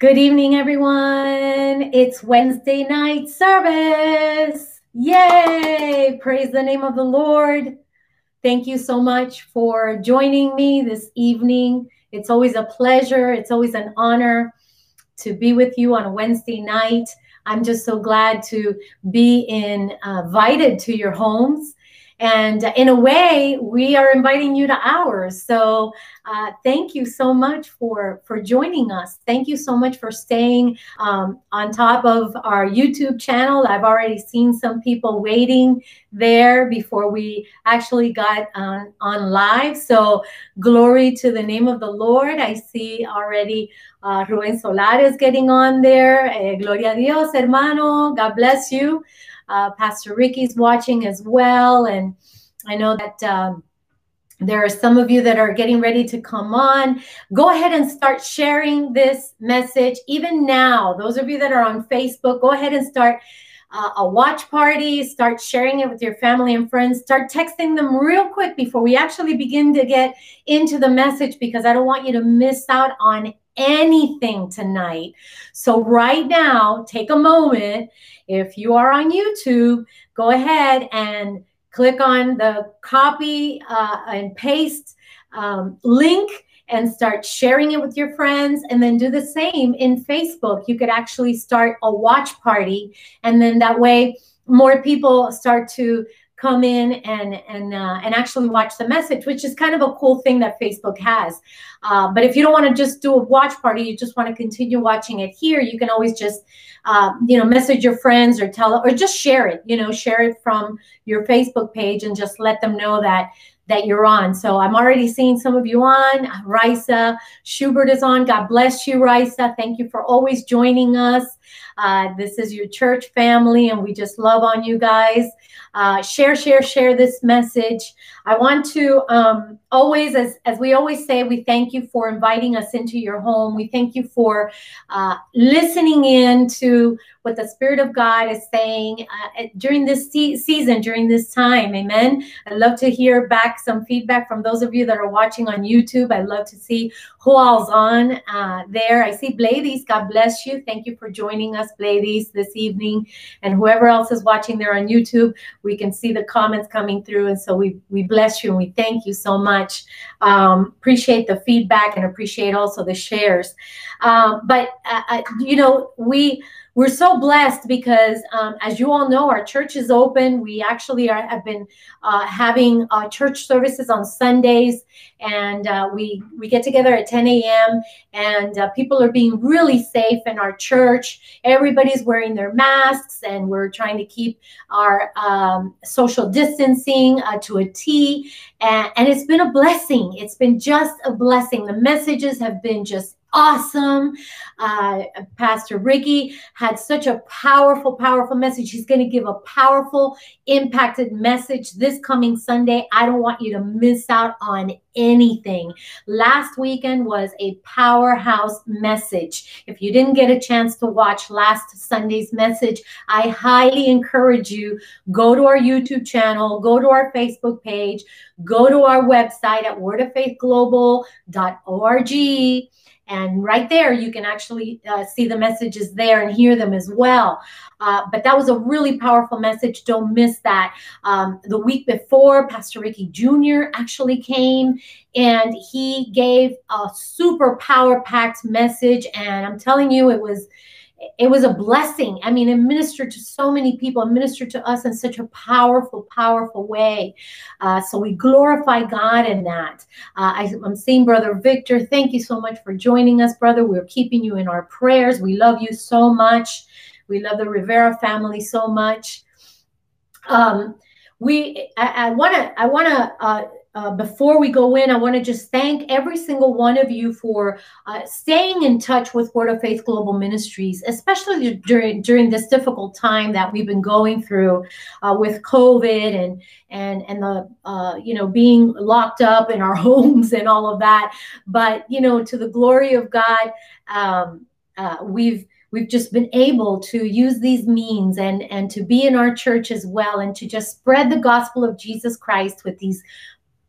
Good evening, everyone. It's Wednesday night service. Yay! Praise the name of the Lord. Thank you so much for joining me this evening. It's always a pleasure, it's always an honor to be with you on a Wednesday night. I'm just so glad to be uh, invited to your homes and in a way, we are inviting you to ours. So uh, thank you so much for, for joining us. Thank you so much for staying um, on top of our YouTube channel. I've already seen some people waiting there before we actually got on, on live. So glory to the name of the Lord. I see already uh, Ruben Solares getting on there. Eh, gloria a Dios, hermano. God bless you. Uh, Pastor Ricky's watching as well. And I know that um, there are some of you that are getting ready to come on. Go ahead and start sharing this message. Even now, those of you that are on Facebook, go ahead and start uh, a watch party, start sharing it with your family and friends, start texting them real quick before we actually begin to get into the message because I don't want you to miss out on anything tonight. So, right now, take a moment. If you are on YouTube, go ahead and click on the copy uh, and paste um, link and start sharing it with your friends and then do the same in Facebook. You could actually start a watch party and then that way more people start to come in and and uh, and actually watch the message, which is kind of a cool thing that Facebook has. Uh, but if you don't want to just do a watch party, you just want to continue watching it here, you can always just uh, you know message your friends or tell or just share it. You know, share it from your Facebook page and just let them know that that you're on. So I'm already seeing some of you on. Risa Schubert is on. God bless you, Risa. Thank you for always joining us. Uh, this is your church family, and we just love on you guys. Uh, share, share, share this message. I want to um, always, as, as we always say, we thank you for inviting us into your home. We thank you for uh, listening in to what the Spirit of God is saying uh, during this se- season, during this time. Amen. I'd love to hear back some feedback from those of you that are watching on YouTube. I'd love to see who all's on uh, there. I see Blades. God bless you. Thank you for joining us, Blades, this evening. And whoever else is watching there on YouTube, we can see the comments coming through. And so we, we bless you and we thank you so much. Um, appreciate the feedback and appreciate also the shares. Um, but, uh, uh you know, we, we're so blessed because, um, as you all know, our church is open. We actually are, have been uh, having uh, church services on Sundays, and uh, we we get together at 10 a.m. and uh, people are being really safe in our church. Everybody's wearing their masks, and we're trying to keep our um, social distancing uh, to a T. And, and it's been a blessing. It's been just a blessing. The messages have been just awesome. Uh, Pastor Ricky had such a powerful, powerful message. He's going to give a powerful, impacted message this coming Sunday. I don't want you to miss out on anything. Last weekend was a powerhouse message. If you didn't get a chance to watch last Sunday's message, I highly encourage you go to our YouTube channel, go to our Facebook page, go to our website at wordoffaithglobal.org and right there, you can actually uh, see the messages there and hear them as well. Uh, but that was a really powerful message. Don't miss that. Um, the week before, Pastor Ricky Jr. actually came and he gave a super power packed message. And I'm telling you, it was it was a blessing. I mean, it ministered to so many people, it ministered to us in such a powerful, powerful way. Uh, so we glorify God in that. Uh, I, am seeing Brother Victor. Thank you so much for joining us, brother. We're keeping you in our prayers. We love you so much. We love the Rivera family so much. Um, we, I want to, I want to. Uh, before we go in, I want to just thank every single one of you for uh, staying in touch with Word of Faith Global Ministries, especially during during this difficult time that we've been going through uh, with COVID and and and the uh, you know being locked up in our homes and all of that. But you know, to the glory of God, um, uh, we've we've just been able to use these means and and to be in our church as well and to just spread the gospel of Jesus Christ with these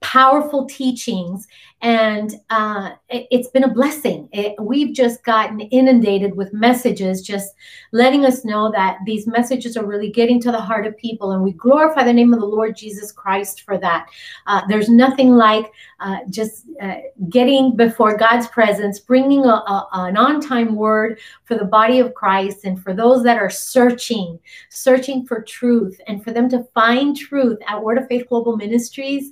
powerful teachings and uh, it, has been a blessing. It, we've just gotten inundated with messages, just letting us know that these messages are really getting to the heart of people, and we glorify the name of the Lord Jesus Christ for that. Uh, there's nothing like uh, just uh, getting before God's presence, bringing a, a, an on-time word for the body of Christ, and for those that are searching, searching for truth, and for them to find truth at Word of Faith Global Ministries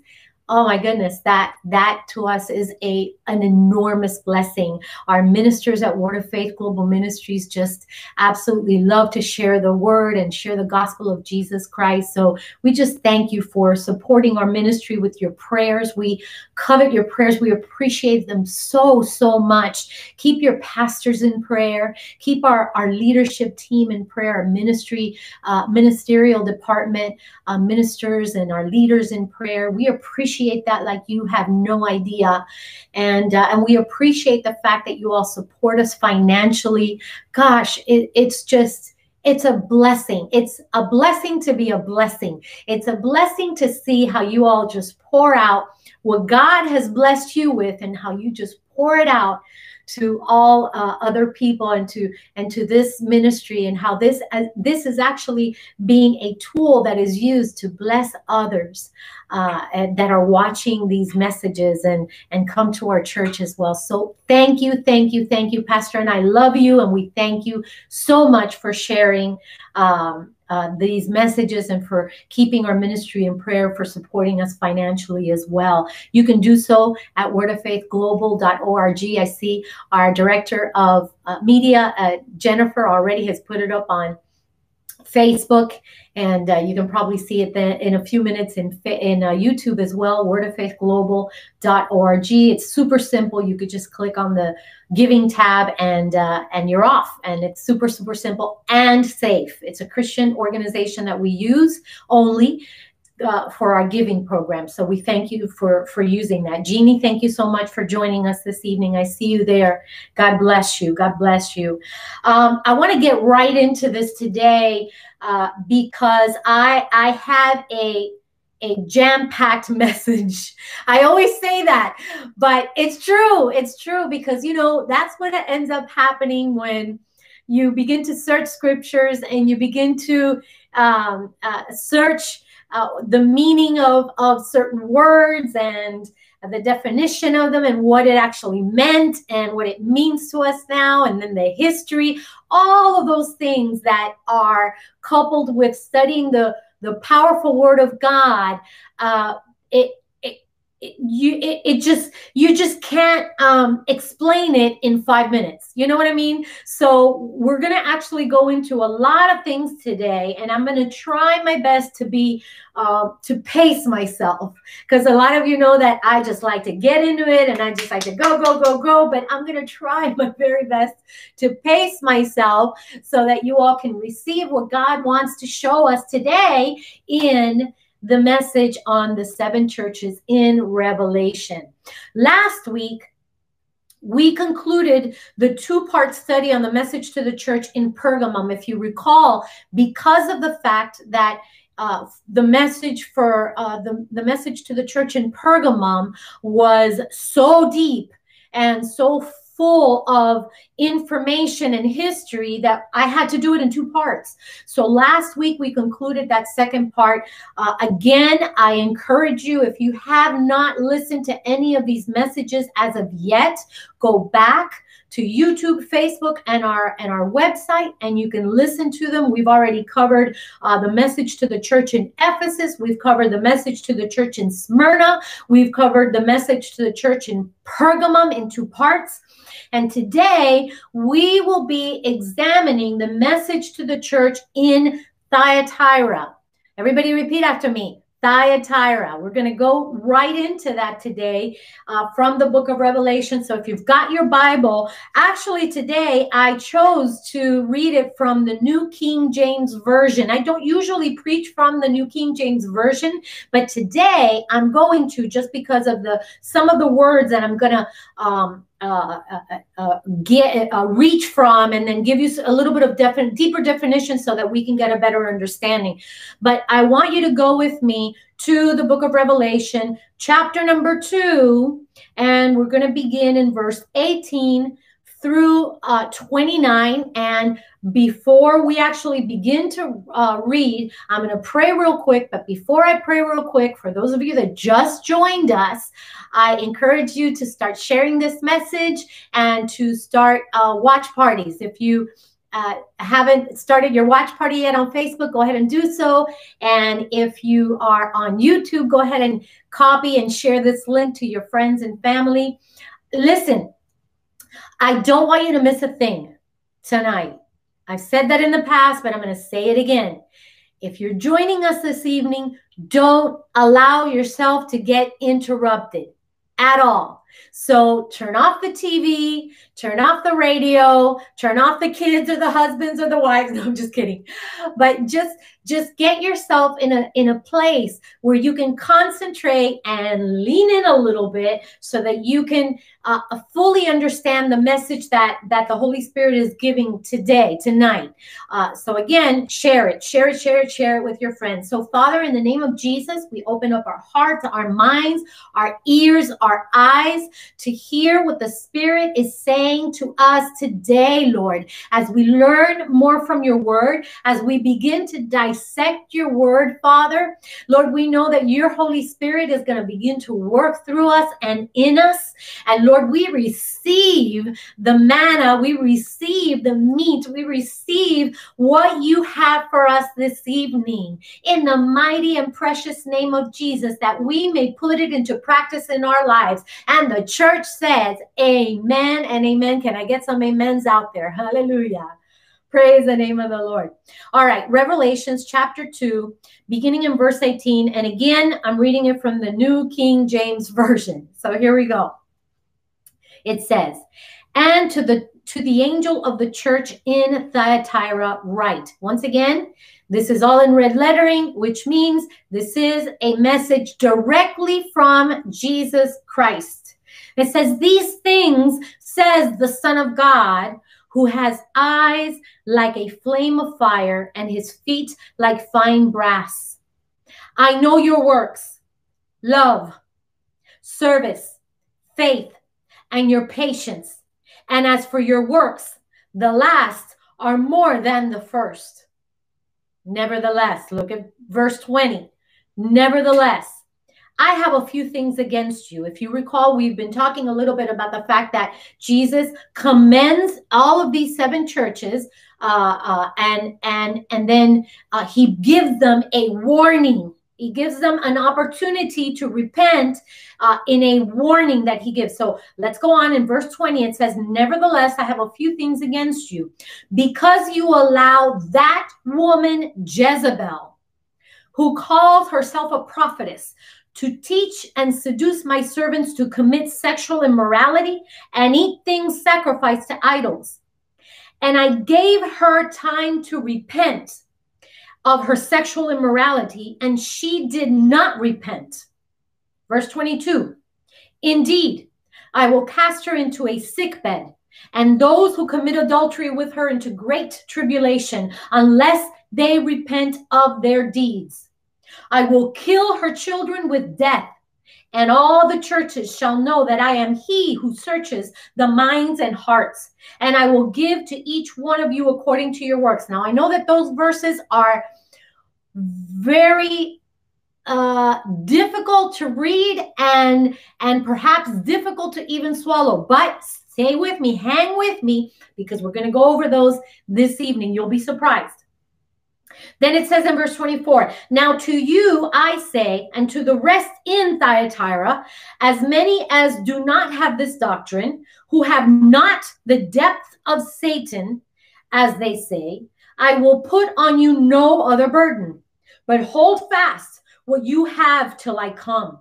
oh my goodness that that to us is a an enormous blessing. Our ministers at word of faith global ministries just absolutely love to share the word and share the gospel of jesus christ. So we just thank you for supporting our ministry with your prayers. We covet your prayers. We appreciate them so so much. Keep your pastors in prayer. Keep our our leadership team in prayer our ministry uh, ministerial department uh, ministers and our leaders in prayer. We appreciate appreciate that like you have no idea. And uh, and we appreciate the fact that you all support us financially. Gosh, it, it's just it's a blessing. It's a blessing to be a blessing. It's a blessing to see how you all just pour out what God has blessed you with and how you just pour it out to all uh, other people and to and to this ministry and how this uh, this is actually being a tool that is used to bless others uh, that are watching these messages and and come to our church as well. So thank you, thank you, thank you, Pastor, and I love you, and we thank you so much for sharing. Um, uh, these messages and for keeping our ministry in prayer, for supporting us financially as well. You can do so at wordoffaithglobal.org. I see our director of uh, media, uh, Jennifer, already has put it up on Facebook, and uh, you can probably see it then in a few minutes in in uh, YouTube as well. Wordoffaithglobal.org. It's super simple. You could just click on the giving tab, and uh, and you're off. And it's super super simple and safe. It's a Christian organization that we use only. Uh, for our giving program. So we thank you for for using that. Jeannie, thank you so much for joining us this evening. I see you there. God bless you. God bless you. Um, I want to get right into this today uh, because I I have a a jam-packed message. I always say that, but it's true. It's true because you know that's what ends up happening when you begin to search scriptures and you begin to um, uh, search uh, the meaning of of certain words and the definition of them and what it actually meant and what it means to us now, and then the history, all of those things that are coupled with studying the, the powerful word of God. Uh, it, you it, it, just you just can't um explain it in five minutes. You know what i mean? So we're gonna actually go into a lot of things today and i'm gonna try my best to be uh, to pace myself. Because a lot of you know that i just like to get into it and i just like to go go go go but i'm gonna try my very best to pace myself so that you all can receive what god wants to show us today in the message on the seven churches in Revelation. Last week, we concluded the two part study on the message to the church in Pergamum. If you recall, because of the fact that uh, the message for uh, the, the message to the church in Pergamum was so deep and so full of information and history that I had to do it in two parts. So last week we concluded that second part. Uh, again, I encourage you, if you have not listened to any of these messages as of yet, go back to YouTube, Facebook, and our and our website, and you can listen to them. We've already covered uh, the message to the church in Ephesus. We've covered the message to the church in Smyrna. We've covered the message to the church in Pergamum in two parts. And today we will be examining the message to the church in Thyatira. Everybody repeat after me. Thyatira. We're going to go right into that today uh, from the book of Revelation. So if you've got your Bible, actually today I chose to read it from the New King James Version. I don't usually preach from the New King James Version, but today I'm going to just because of the some of the words that I'm going to um, uh, uh, uh, get uh, reach from and then give you a little bit of definite deeper definition so that we can get a better understanding. But i want you to go with me to the book of revelation chapter number two and we're going to begin in verse 18 through uh, 29. And before we actually begin to uh, read, I'm going to pray real quick. But before I pray real quick, for those of you that just joined us, I encourage you to start sharing this message and to start uh, watch parties. If you uh, haven't started your watch party yet on Facebook, go ahead and do so. And if you are on YouTube, go ahead and copy and share this link to your friends and family. Listen, I don't want you to miss a thing tonight. I've said that in the past, but I'm going to say it again. If you're joining us this evening, don't allow yourself to get interrupted at all. So turn off the TV, turn off the radio, turn off the kids or the husbands or the wives. No, I'm just kidding. But just just get yourself in a in a place where you can concentrate and lean in a little bit so that you can uh, fully understand the message that that the Holy Spirit is giving today, tonight. Uh, so again, share it, share it, share it, share it with your friends. So Father, in the name of Jesus, we open up our hearts, our minds, our ears, our eyes to hear what the Spirit is saying to us today, Lord, as we learn more from your word, as we begin to dissect your word, Father. Lord, we know that your Holy Spirit is going to begin to work through us and in us. And Lord, we receive the manna, we receive the meat, we receive what you have for us this evening in the mighty and precious name of Jesus, that we may put it into practice in our lives. And the church says, Amen and amen. Can I get some amens out there? Hallelujah. Praise the name of the Lord. All right, Revelations chapter 2, beginning in verse 18. And again, I'm reading it from the New King James Version. So here we go. It says, And to the to the angel of the church in Thyatira write. Once again, this is all in red lettering, which means this is a message directly from Jesus Christ. It says, These things says the Son of God who has eyes like a flame of fire and his feet like fine brass. I know your works, love, service, faith, and your patience. And as for your works, the last are more than the first. Nevertheless, look at verse 20. Nevertheless, I have a few things against you. If you recall, we've been talking a little bit about the fact that Jesus commends all of these seven churches, uh, uh, and and and then uh, he gives them a warning. He gives them an opportunity to repent uh, in a warning that he gives. So let's go on in verse 20. It says, Nevertheless, I have a few things against you because you allow that woman Jezebel, who calls herself a prophetess, to teach and seduce my servants to commit sexual immorality and eat things sacrificed to idols. And I gave her time to repent of her sexual immorality, and she did not repent. Verse 22 Indeed, I will cast her into a sick bed, and those who commit adultery with her into great tribulation, unless they repent of their deeds. I will kill her children with death, and all the churches shall know that I am he who searches the minds and hearts, and I will give to each one of you according to your works. Now, I know that those verses are very uh, difficult to read and and perhaps difficult to even swallow but stay with me hang with me because we're going to go over those this evening. You'll be surprised then it says in verse 24, Now to you I say, and to the rest in Thyatira, as many as do not have this doctrine, who have not the depth of Satan, as they say, I will put on you no other burden, but hold fast what you have till I come.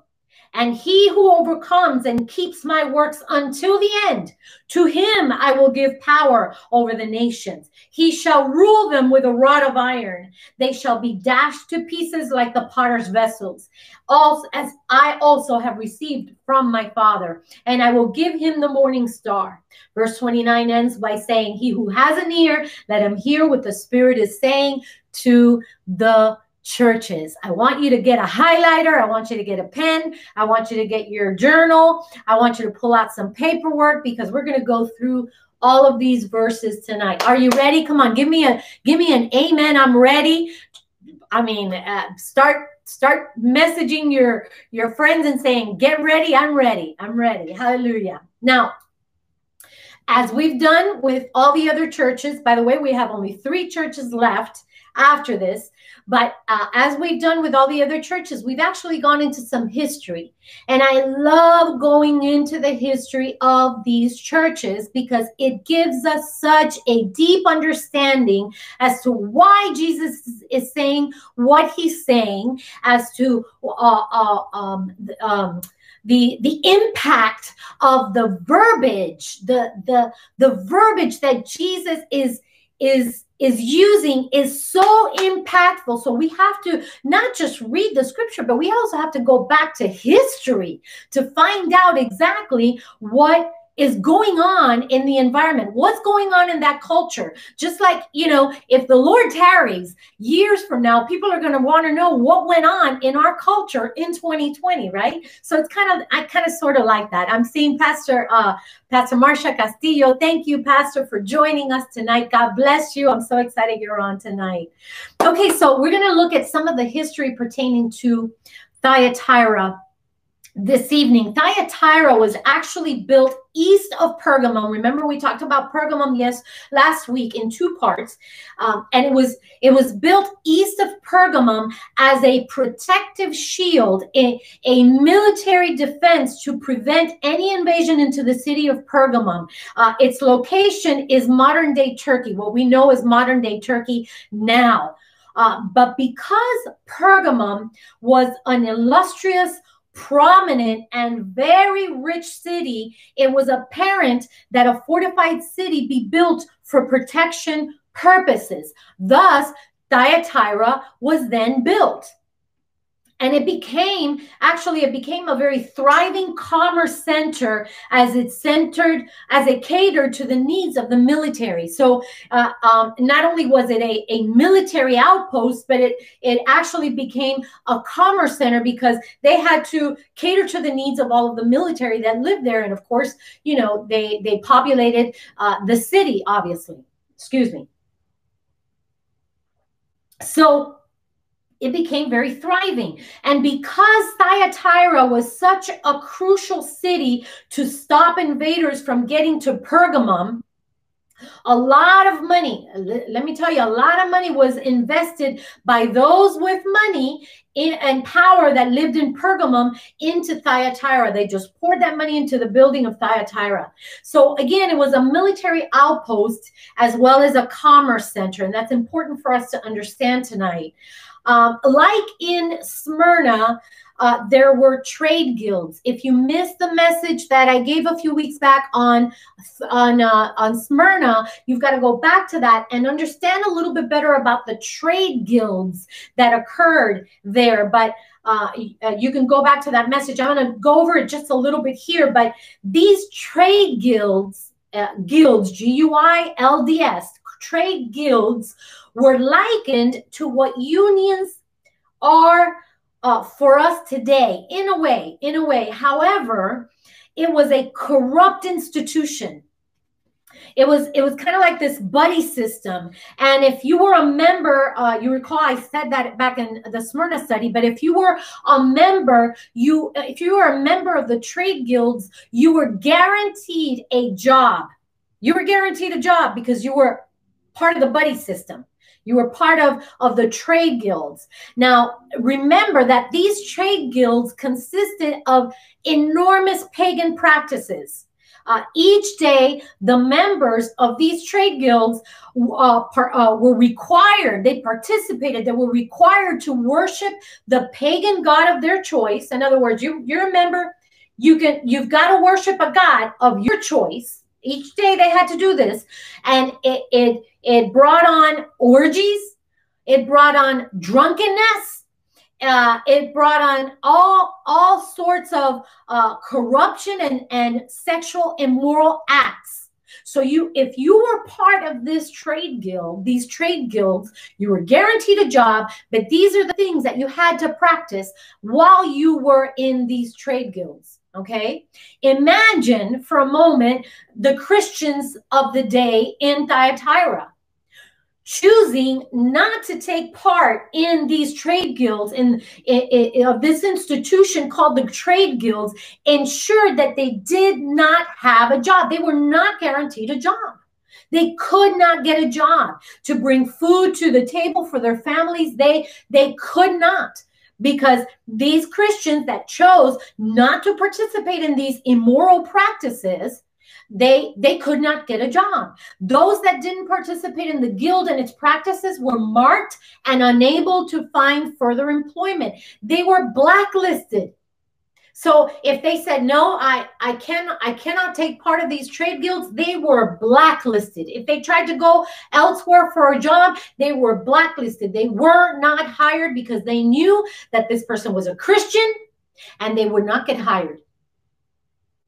And he who overcomes and keeps my works until the end, to him I will give power over the nations. He shall rule them with a rod of iron. They shall be dashed to pieces like the potter's vessels, also, as I also have received from my Father. And I will give him the morning star. Verse 29 ends by saying, He who has an ear, let him hear what the Spirit is saying to the churches. I want you to get a highlighter. I want you to get a pen. I want you to get your journal. I want you to pull out some paperwork because we're going to go through all of these verses tonight. Are you ready? Come on, give me a give me an amen. I'm ready. I mean, uh, start start messaging your your friends and saying, "Get ready. I'm ready. I'm ready." Hallelujah. Now, as we've done with all the other churches, by the way, we have only 3 churches left after this. But uh, as we've done with all the other churches, we've actually gone into some history. And I love going into the history of these churches because it gives us such a deep understanding as to why Jesus is saying what he's saying, as to uh, uh, um, um, the the impact of the verbiage, the the the verbiage that Jesus is is is using is so impactful. So we have to not just read the scripture, but we also have to go back to history to find out exactly what is going on in the environment. What's going on in that culture? Just like you know if the lord tarries years from now people are going to want to know what went on in our culture in 2020 right? So it's kind of i kind of sort of like that. I'm seeing pastor uh pastor marcia castillo. Thank you pastor for joining us tonight. God bless you. I'm so excited you're on tonight. Okay so we're going to look at some of the history pertaining to thyatira this evening. Thyatira was actually built east of Pergamum. Remember, we talked about Pergamum yes last week in two parts, um, and it was it was built east of Pergamum as a protective shield, a, a military defense to prevent any invasion into the city of Pergamum. Uh, its location is modern day Turkey, what we know as modern day Turkey now. Uh, but because Pergamum was an illustrious prominent and very rich city, it was apparent that a fortified city be built for protection purposes. Thus, Thyatira was then built and it became actually it became a very thriving commerce center as it centered as it catered to the needs of the military. So uh, um, not only was it a, a military outpost but it it actually became a commerce center because they had to cater to the needs of all of the military that lived there. And of course you know they they populated uh, the city obviously. Excuse me. So it became very thriving. And because Thyatira was such a crucial city to stop invaders from getting to Pergamum, a lot of money, let me tell you, a lot of money was invested by those with money in, and power that lived in Pergamum into Thyatira. They just poured that money into the building of Thyatira. So, again, it was a military outpost as well as a commerce center. And that's important for us to understand tonight. Um, like in Smyrna, uh, there were trade guilds. If you missed the message that I gave a few weeks back on on uh, on Smyrna, you've got to go back to that and understand a little bit better about the trade guilds that occurred there. But uh, uh you can go back to that message. I'm going to go over it just a little bit here. But these trade guilds, uh, guilds, G U I L D S, trade guilds were likened to what unions are uh, for us today, in a way, in a way. However, it was a corrupt institution. It was it was kind of like this buddy system, and if you were a member, uh, you recall I said that back in the Smyrna study. But if you were a member, you if you were a member of the trade guilds, you were guaranteed a job. You were guaranteed a job because you were part of the buddy system. You were part of, of the trade guilds. Now, remember that these trade guilds consisted of enormous pagan practices. uh, each day the members of these trade guilds uh, uh, were required, they participated, they were required to worship the pagan god of their choice. In other words, you, you're a member, you can, you've got to worship a god of your choice. Each day they had to do this. And it, it, it brought on orgies, it brought on drunkenness, uh, it brought on all all sorts of uh, corruption and and sexual immoral acts. So you, if you were part of this trade guild, these trade guilds, you were guaranteed a job. But these are the things that you had to practice while you were in these trade guilds. Okay, imagine for a moment the Christians of the day in Thyatira choosing not to take part in these trade guilds in, of this institution called the trade guilds ensured that they did not have a job. They were not guaranteed a job. They could not get a job to bring food to the table for their families. They they could not because these christians that chose not to participate in these immoral practices they they could not get a job. Those that didn't participate in the guild and its practices were marked and unable to find further employment. They were blacklisted so if they said no i i cannot i cannot take part of these trade guilds they were blacklisted. If they tried to go elsewhere for a job they were blacklisted. They were not hired because they knew that this person was a christian and they would not get hired.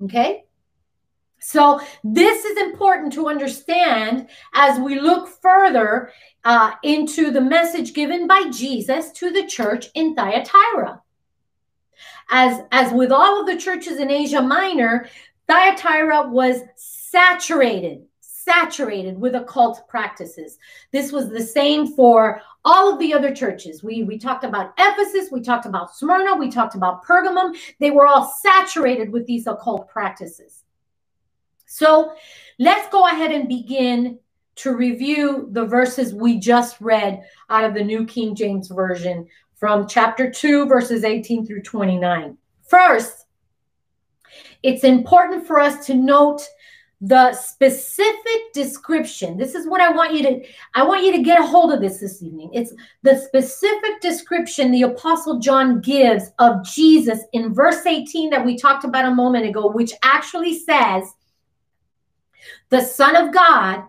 Okay? So, this is important to understand as we look further uh, into the message given by Jesus to the church in Thyatira. As, as with all of the churches in Asia Minor, Thyatira was saturated, saturated with occult practices. This was the same for all of the other churches. We, we talked about Ephesus, we talked about Smyrna, we talked about Pergamum. They were all saturated with these occult practices. So let's go ahead and begin to review the verses we just read out of the New King James Version from chapter 2, verses 18 through 29. First, it's important for us to note the specific description this is what i want you to i want you to get a hold of this this evening it's the specific description the apostle john gives of jesus in verse 18 that we talked about a moment ago which actually says the Son of God,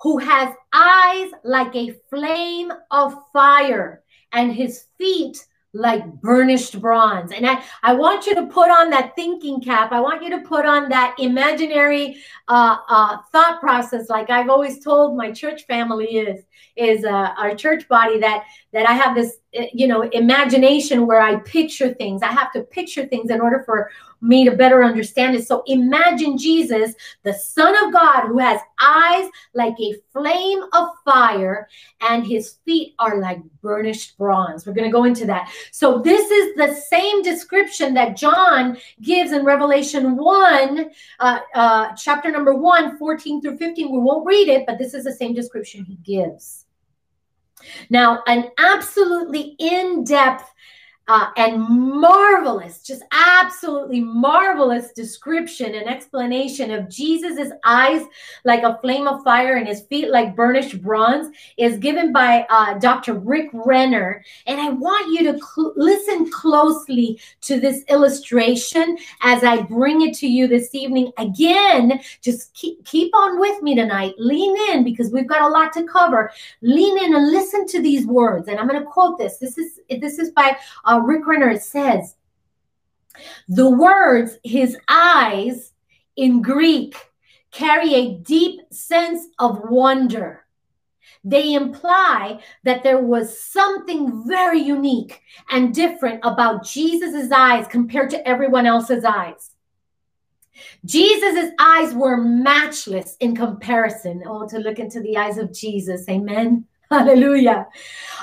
who has eyes like a flame of fire and his feet like burnished bronze. And I, I want you to put on that thinking cap. I want you to put on that imaginary uh, uh, thought process, like I've always told my church family is is uh, our church body that that I have this eh, you know imagination where I picture things. I have to picture things in order for me to better understand it. So imagine Jesus, the Son of God, who has eyes like a flame of fire, and his feet are like burnished bronze. We're going to go into that. So this is the same description that John gives in Revelation 1, uh, uh, chapter number 1, 14 through 15. We won't read it, but this is the same description he gives. Now, an absolutely in depth uh, and marvelous, just absolutely marvelous description and explanation of Jesus's eyes like a flame of fire and his feet like burnished bronze is given by uh, Dr. Rick Renner. And I want you to cl- listen closely to this illustration as I bring it to you this evening. Again, just keep, keep on with me tonight. Lean in because we've got a lot to cover. Lean in and listen to these words. And I'm going to quote this. This is this is by uh, uh, Rick Renner says, the words his eyes in Greek carry a deep sense of wonder. They imply that there was something very unique and different about Jesus' eyes compared to everyone else's eyes. Jesus' eyes were matchless in comparison. Oh, to look into the eyes of Jesus. Amen. Hallelujah.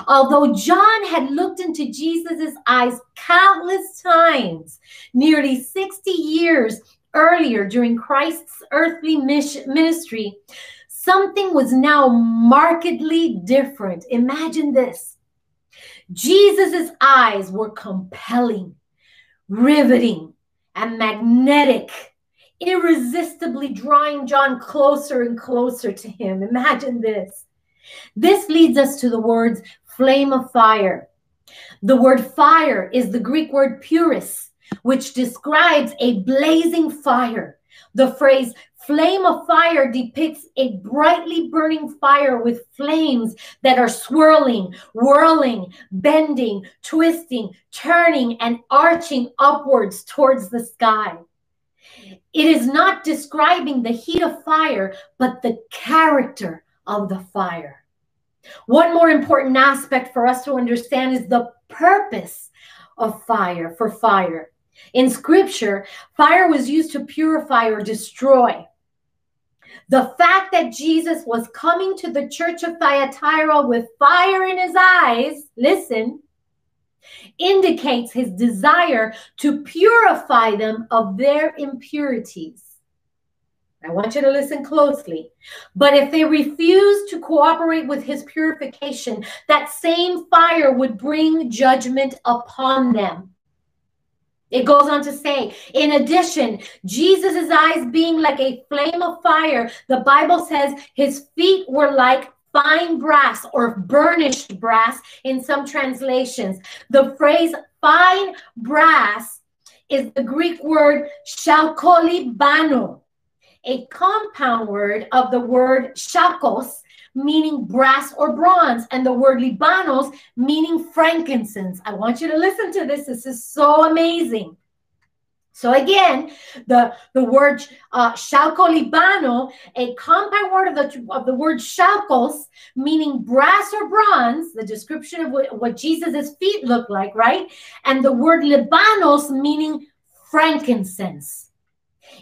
Although John had looked into Jesus' eyes countless times, nearly 60 years earlier during Christ's earthly ministry, something was now markedly different. Imagine this Jesus' eyes were compelling, riveting, and magnetic irresistibly drawing John closer and closer to him. Imagine this. This leads us to the words flame of fire. The word fire is the Greek word puris, which describes a blazing fire. The phrase flame of fire depicts a brightly burning fire with flames that are swirling, whirling, bending, twisting, turning, and arching upwards towards the sky. It is not describing the heat of fire, but the character of the fire. One more important aspect for us to understand is the purpose of fire for fire. In scripture, fire was used to purify or destroy. The fact that Jesus was coming to the church of Thyatira with fire in his eyes, listen, indicates his desire to purify them of their impurities. I want you to listen closely. But if they refuse to cooperate with his purification, that same fire would bring judgment upon them. It goes on to say, in addition, Jesus' eyes being like a flame of fire, the Bible says his feet were like fine brass or burnished brass in some translations. The phrase fine brass is the Greek word chalkolibano, a compound word of the word chalkos, meaning brass or bronze, and the word libanos, meaning frankincense. I want you to listen to this. This is so amazing. So again, the, the word uh, libano, a compound word of the, of the word chalkos, meaning brass or bronze, the description of what, what Jesus' feet look like, right? And the word libanos, meaning frankincense.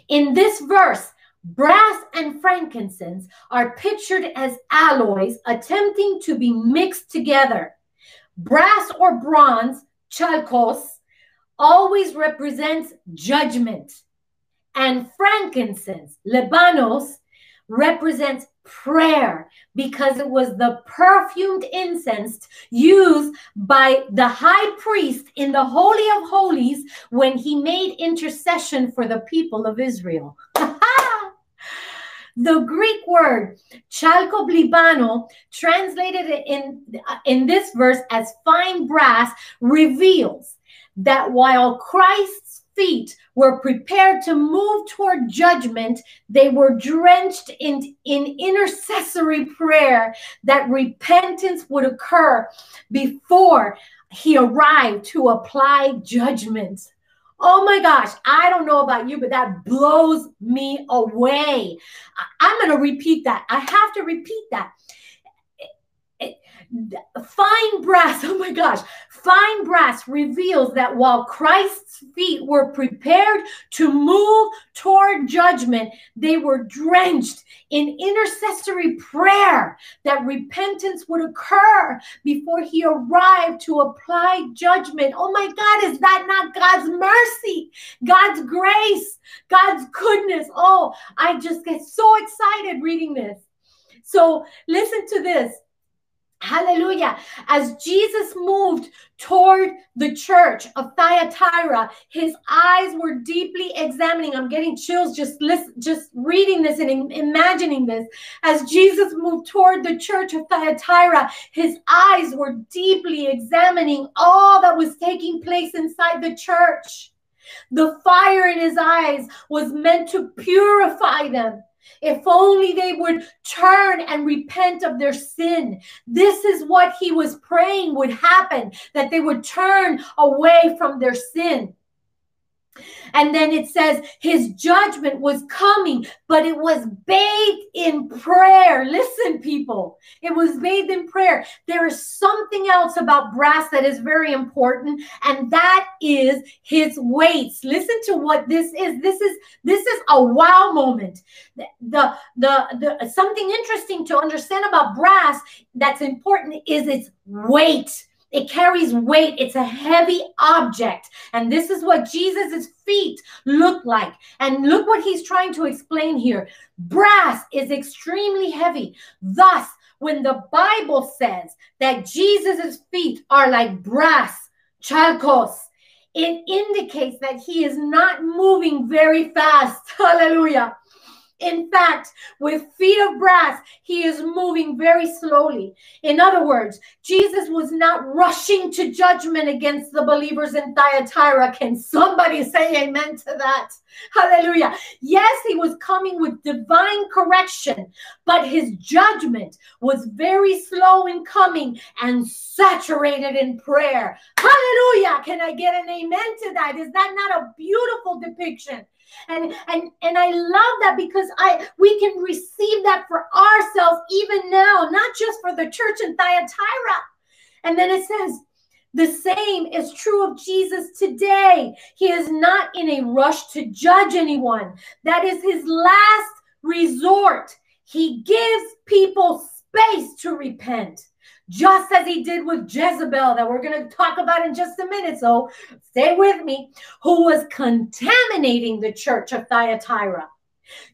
In this verse, brass and frankincense are pictured as alloys attempting to be mixed together. Brass or bronze, chalkos, always represents judgment. And frankincense, libanos, represents prayer because it was the perfumed incense used by the high priest in the Holy of Holies when he made intercession for the people of Israel. the Greek word chalkolibano, translated in, in this verse as fine brass, reveals that while Christ's feet were prepared to move toward judgment, they were drenched in, in intercessory prayer that repentance would occur before he arrived to apply judgment. Oh my gosh, I don't know about you, but that blows me away. I'm going to repeat that. I have to repeat that fine brass, oh my gosh, fine brass reveals that while Christ's feet were prepared to move toward judgment, they were drenched in intercessory prayer that repentance would occur before he arrived to apply judgment. Oh my God, is that not God's mercy, God's grace, God's goodness? Oh, I just get so excited reading this. So listen to this. Hallelujah. As Jesus moved toward the church of Thyatira, his eyes were deeply examining. I'm getting chills just listen, just reading this and imagining this. As Jesus moved toward the church of Thyatira, his eyes were deeply examining all that was taking place inside the church. The fire in his eyes was meant to purify them. If only they would turn and repent of their sin. This is what he was praying would happen that they would turn away from their sin. And then it says his judgment was coming, but it was bathed in prayer. Listen, people, it was bathed in prayer. There is something else about brass that is very important, and that is his weights. Listen to what this is. This is this is a wow moment. The the the, the something interesting to understand about brass that's important is its weight. It carries weight. It's a heavy object. And this is what Jesus' feet look like. And look what he's trying to explain here. Brass is extremely heavy. Thus, when the Bible says that Jesus' feet are like brass, chalkos, it indicates that he is not moving very fast. Hallelujah. In fact, with feet of brass, he is moving very slowly. In other words, Jesus was not rushing to judgment against the believers in Thyatira. Can somebody say amen to that? Hallelujah. Yes, he was coming with divine correction, but his judgment was very slow in coming and saturated in prayer. Hallelujah. Can I get an amen to that? Is that not a beautiful depiction? And and and I love that because I we can receive that for ourselves even now, not just for the church in Thyatira. And then it says, the same is true of Jesus today. He is not in a rush to judge anyone. That is his last resort. He gives people space to repent just as he did with Jezebel, that we're going to talk about in just a minute. So stay with me, who was contaminating the church of Thyatira.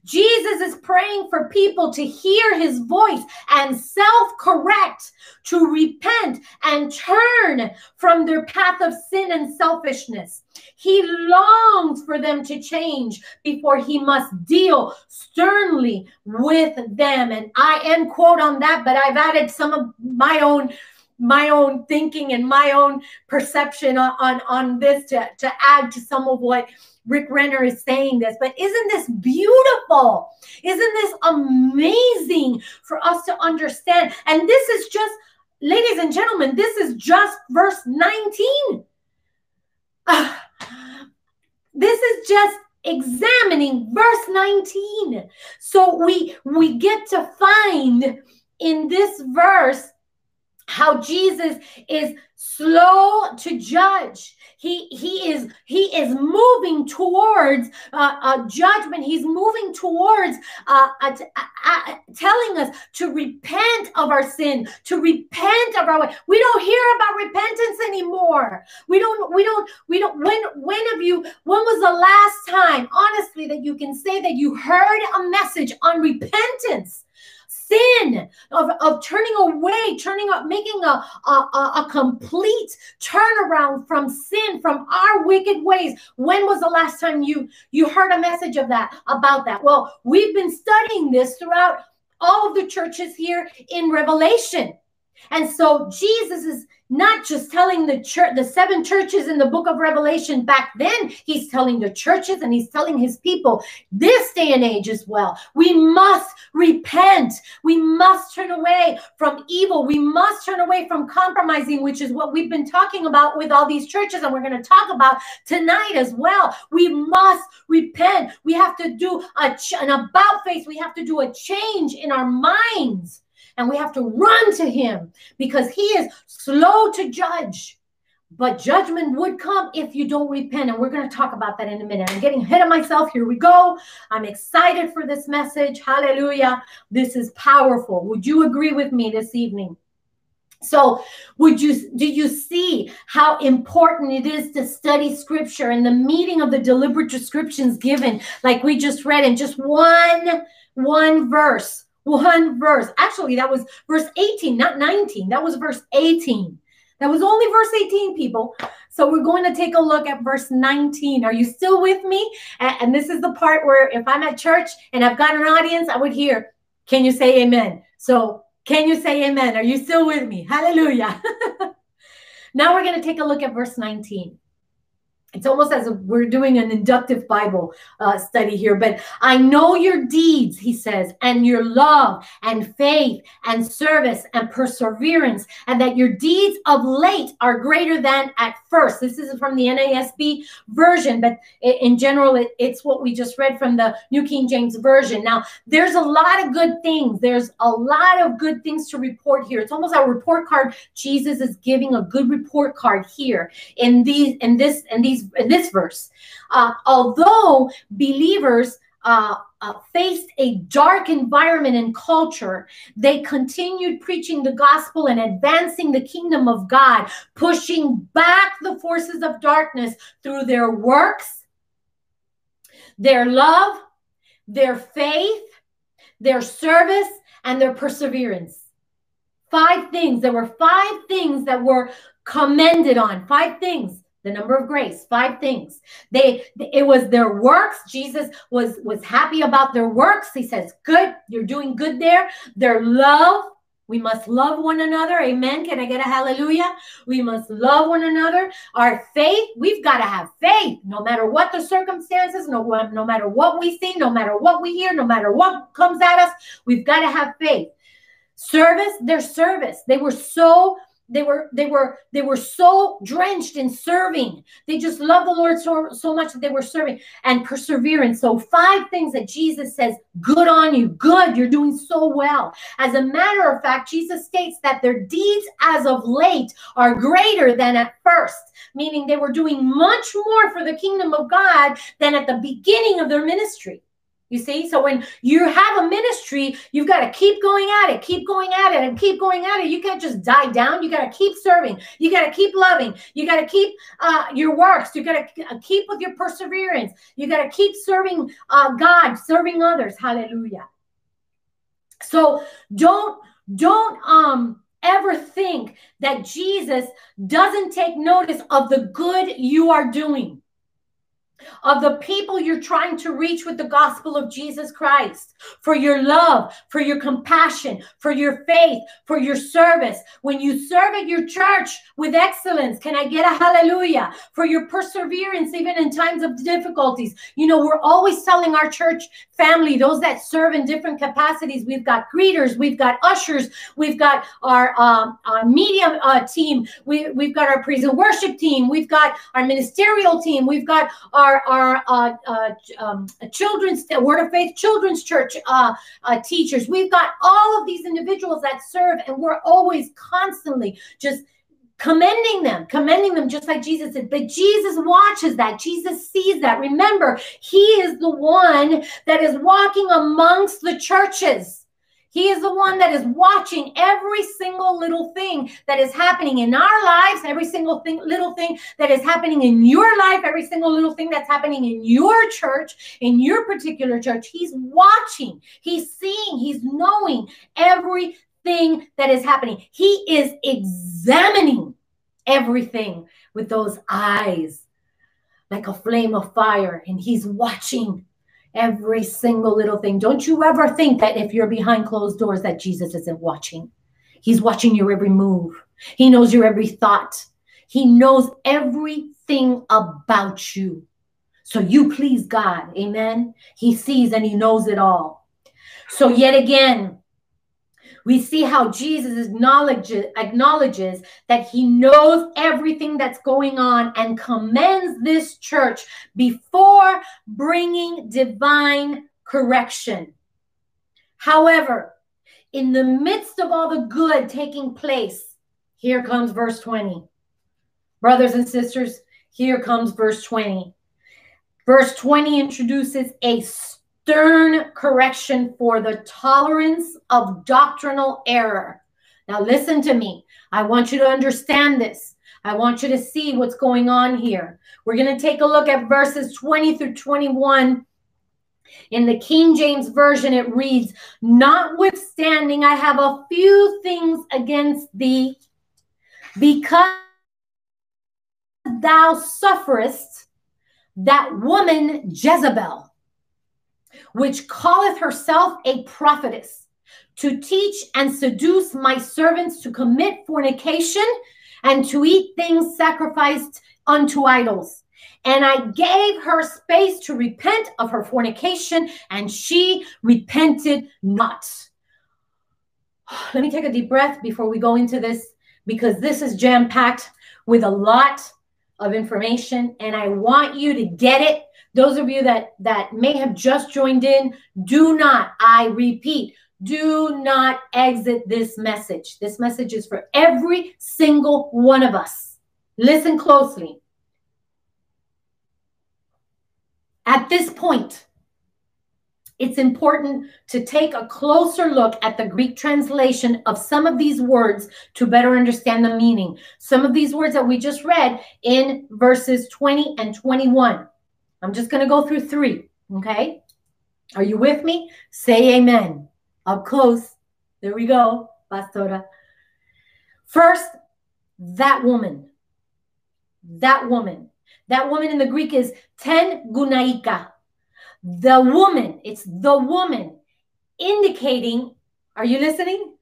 Jesus is praying for people to hear his voice and self correct, to repent and turn from their path of sin and selfishness. He longs for them to change before he must deal sternly with them. And I end quote on that, but I've added some of my own my own thinking and my own perception on, on, on this to, to add to some of what Rick Renner is saying this, but isn't this beautiful? Isn't this amazing for us to understand? And this is just, ladies and gentlemen, this is just verse 19. Uh, this is just examining verse 19. So we we get to find in this verse how Jesus is slow to judge. He he is he is moving towards uh, uh, judgment. He's moving towards uh, uh, uh, telling us to repent of our sin to repent of our way. We don't hear about repentance anymore. We don't we don't we don't when when have you when was the last time honestly that you can say that you heard a message on repentance sin, of, of turning away, turning up, making a, a, a complete turnaround from sin, from our wicked ways. When was the last time you you heard a message of that about that? Well, we've been studying this throughout all of the churches here in Revelation. And so Jesus is not just telling the church, the seven churches in the book of Revelation back then, he's telling the churches and he's telling his people this day and age as well. We must repent. We must turn away from evil. We must turn away from compromising, which is what we've been talking about with all these churches, and we're going to talk about tonight as well. We must repent. We have to do a, ch- an about face. We have to do a change in our minds and we have to run to him because he is slow to judge. But judgment would come if you don't repent. And we're going to talk about that in a minute. I'm getting ahead of myself. Here we go. I'm excited for this message. Hallelujah. This is powerful. Would you agree with me this evening? So, would you do you see how important it is to study scripture and the meaning of the deliberate descriptions given like we just read in just one one verse one verse. Actually, that was verse 18, not 19. That was verse 18. That was only verse 18, people. So we're going to take a look at verse 19. Are you still with me? And, this is the part where if I'm at church and I've got an audience, I would hear, Can you say amen? So can you say amen? Are you still with me? Hallelujah. now we're going to take a look at verse 19 it's almost as if we're doing an inductive Bible uh, study here, but I know your deeds, he says, and your love and faith and service and perseverance, and that your deeds of late are greater than at first. This is from the NASB version, but in general, it, it's what we just read from the New King James Version. Now, there's a lot of good things. There's a lot of good things to report here. It's almost a report card. Jesus is giving a good report card here in these, in this, in these in this verse. Uh, although believers uh, uh, faced a dark environment and culture, they continued preaching the gospel and advancing the kingdom of God, pushing back the forces of darkness through their works, their love, their faith, their service, and their perseverance. Five things. There were five things that were commended on. Five things the number of grace five things they it was their works jesus was was happy about their works he says good you're doing good there their love we must love one another. Amen. Can I get a hallelujah? We must love one another. Our faith, we've got to have faith no matter what the circumstances, no, no matter what we see, no matter what we hear, no matter what comes at us, we've got to have faith. Service, their service. They were so they were they were they were so drenched in serving. They just love the lord so so much that they were serving and perseverance. So five things that jesus says good on you. Good. You're doing so well. As a matter of fact jesus states that their deeds as of late are greater than at first meaning they were doing much more for the kingdom of god than at the beginning of their ministry you see, so when you have a ministry, you've got to keep going at it, keep going at it, and keep going at it. You can't just die down. You got to keep serving. You got to keep loving. You got to keep uh, your works. You got to uh, keep with your perseverance. You got to keep serving uh, God, serving others. Hallelujah. So don't don't um ever think that Jesus doesn't take notice of the good you are doing of the people you're trying to reach with the gospel of Jesus Christ, for your love, for your compassion, for your faith, for your service. When you serve at your church with excellence, can I get a hallelujah? For your perseverance, even in times of difficulties. You know, we're always telling our church family, those that serve in different capacities, we've got greeters, we've got ushers, we've got our, um, our media uh, team, we, we've got our praise and worship team, we've got our ministerial team, we've got our our our uh, uh, um, children's Word of Faith Children's Church uh, uh, teachers. We've got all of these individuals that serve, and we're always constantly just commending them, commending them just like Jesus did. But Jesus watches that. Jesus sees that. Remember, He is the one that is walking amongst the churches. He is the one that is watching every single little thing that is happening in our lives, every single thing, little thing that is happening in your life, every single little thing that's happening in your church, in your particular church. He's watching, he's seeing, he's knowing everything that is happening. He is examining everything with those eyes like a flame of fire, and he's watching every single little thing. Don't you ever think that if you're behind closed doors that Jesus isn't watching. He's watching your every move. He knows your every thought. He knows everything about you. So you please God. Amen. He sees and he knows it all. So yet again, we see how Jesus acknowledges, acknowledges that he knows everything that's going on and commends this church before bringing divine correction. However, in the midst of all the good taking place, here comes verse 20. Brothers and sisters, here comes verse 20. Verse 20 introduces a stern correction for the tolerance of doctrinal error. Now, listen to me. I want you to understand this. I want you to see what's going on here. We're going to take a look at verses 20 through 21. In the King James Version, it reads, Notwithstanding, I have a few things against thee, because thou sufferest that woman Jezebel which calleth herself a prophetess, to teach and seduce my servants to commit fornication and to eat things sacrificed unto idols. And I gave her space to repent of her fornication, and she repented not. Let me take a deep breath before we go into this, because this is jam packed with a lot of information, and I want you to get it those of you that that may have just joined in, do not, I repeat, do not exit this message. This message is for every single one of us. Listen closely. At this point, it's important to take a closer look at the Greek translation of some of these words to better understand the meaning. Some of these words that we just read in verses 20 and 21. I'm just going to go through three. Okay. Are you with me? Say amen. Up close. There we go, Pastora. First, that woman. that woman. That woman in the Greek is ten gunaika. The woman, it's the woman indicating, are you listening?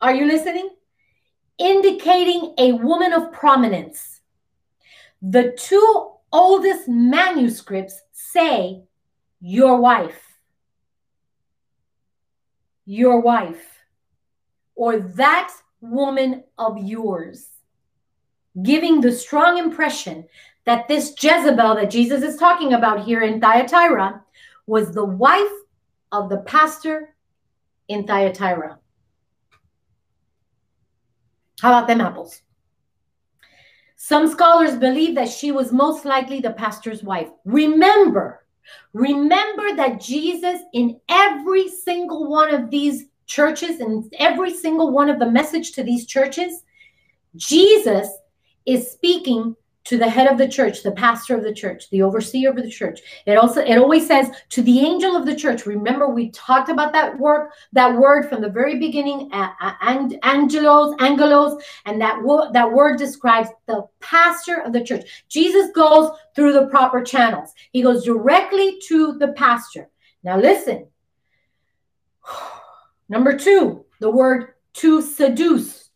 Are you listening? Indicating a woman of prominence. The two oldest manuscripts say your wife. Your wife. Or that woman of yours. Giving the strong impression that this Jezebel that Jesus is talking about here in Thyatira was the wife of the pastor in Thyatira. How about them apples? Some scholars believe that she was most likely the pastor's wife. Remember, remember that Jesus, in every single one of these churches and every single one of the message to these churches, Jesus is speaking to the head of the church, the pastor of the church, the overseer of the church. It also it always says to the angel of the church. Remember, we talked about that work, that word from the very beginning, uh, and angelos, angelos, and that word that word describes the pastor of the church. Jesus goes through the proper channels. He goes directly to the pastor. Now listen. Number two, the word to seduce,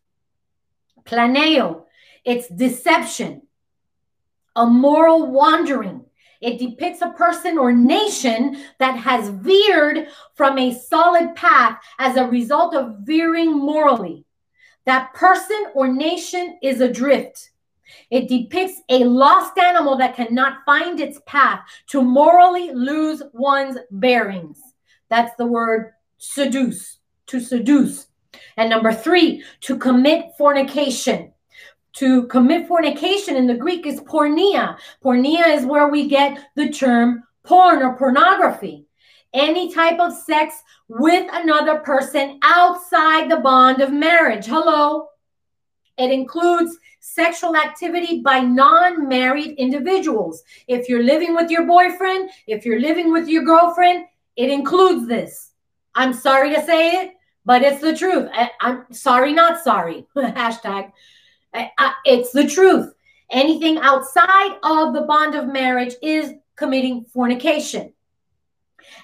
planeo. It's deception a moral wandering. It depicts a person or nation that has veered from a solid path as a result of veering morally. That person or nation is adrift. It depicts a lost animal that cannot find its path to morally lose one's bearings. That's the word seduce, to seduce. And number three, to commit fornication to commit fornication in the Greek is porneia. Porneia is where we get the term porn or pornography. Any type of sex with another person outside the bond of marriage. Hello. It includes sexual activity by non married individuals. If you're living with your boyfriend, if you're living with your girlfriend, it includes this. I'm sorry to say it, but it's the truth. I, am sorry, not sorry. Hashtag it's the truth. Anything outside of the bond of marriage is committing fornication.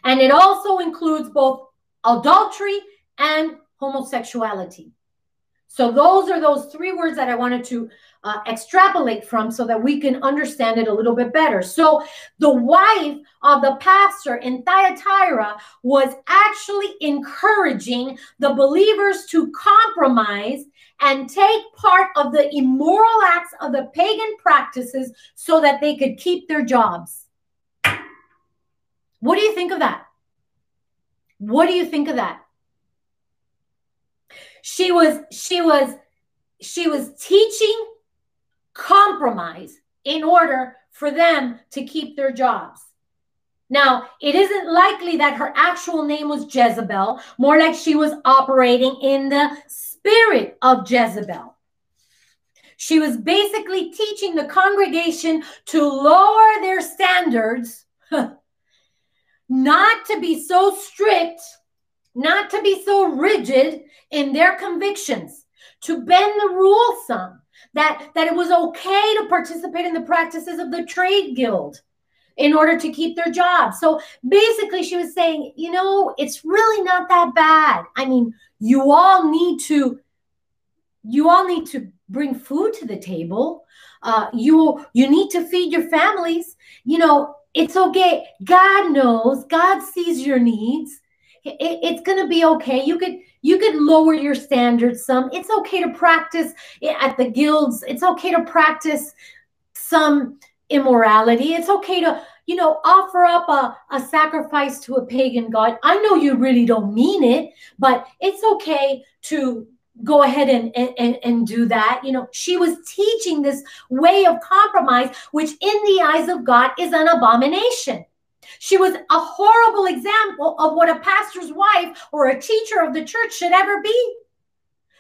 And it also includes both adultery and homosexuality. So those are those three words that I wanted to uh, extrapolate from so that we can understand it a little bit better. So the wife of the pastor in Thyatira was actually encouraging the believers to compromise and take part of the immoral acts of the pagan practices so that they could keep their jobs. What do you think of that? What do you think of that? She was she was she was teaching compromise in order for them to keep their jobs. Now, it isn't likely that her actual name was Jezebel, more like she was operating in the spirit of Jezebel. She was basically teaching the congregation to lower their standards, not to be so strict, not to be so rigid in their convictions, to bend the rules some, that, that it was okay to participate in the practices of the trade guild in order to keep their job. So basically, she was saying, you know, it's really not that bad. I mean, you all need to, you all need to bring food to the table. Uh, you you need to feed your families. You know, it's okay. God knows. God sees your needs. It, it's gonna be okay. You could you could lower your standards some. It's okay to practice at the guilds. It's okay to practice some immorality. It's okay to, you know, offer up a, a sacrifice to a pagan god. I know you really don't mean it, but it's okay to go ahead and, and, and do that. You know, she was teaching this way of compromise, which in the eyes of God is an abomination. She was a horrible example of what a pastor's wife or a teacher of the church should ever be.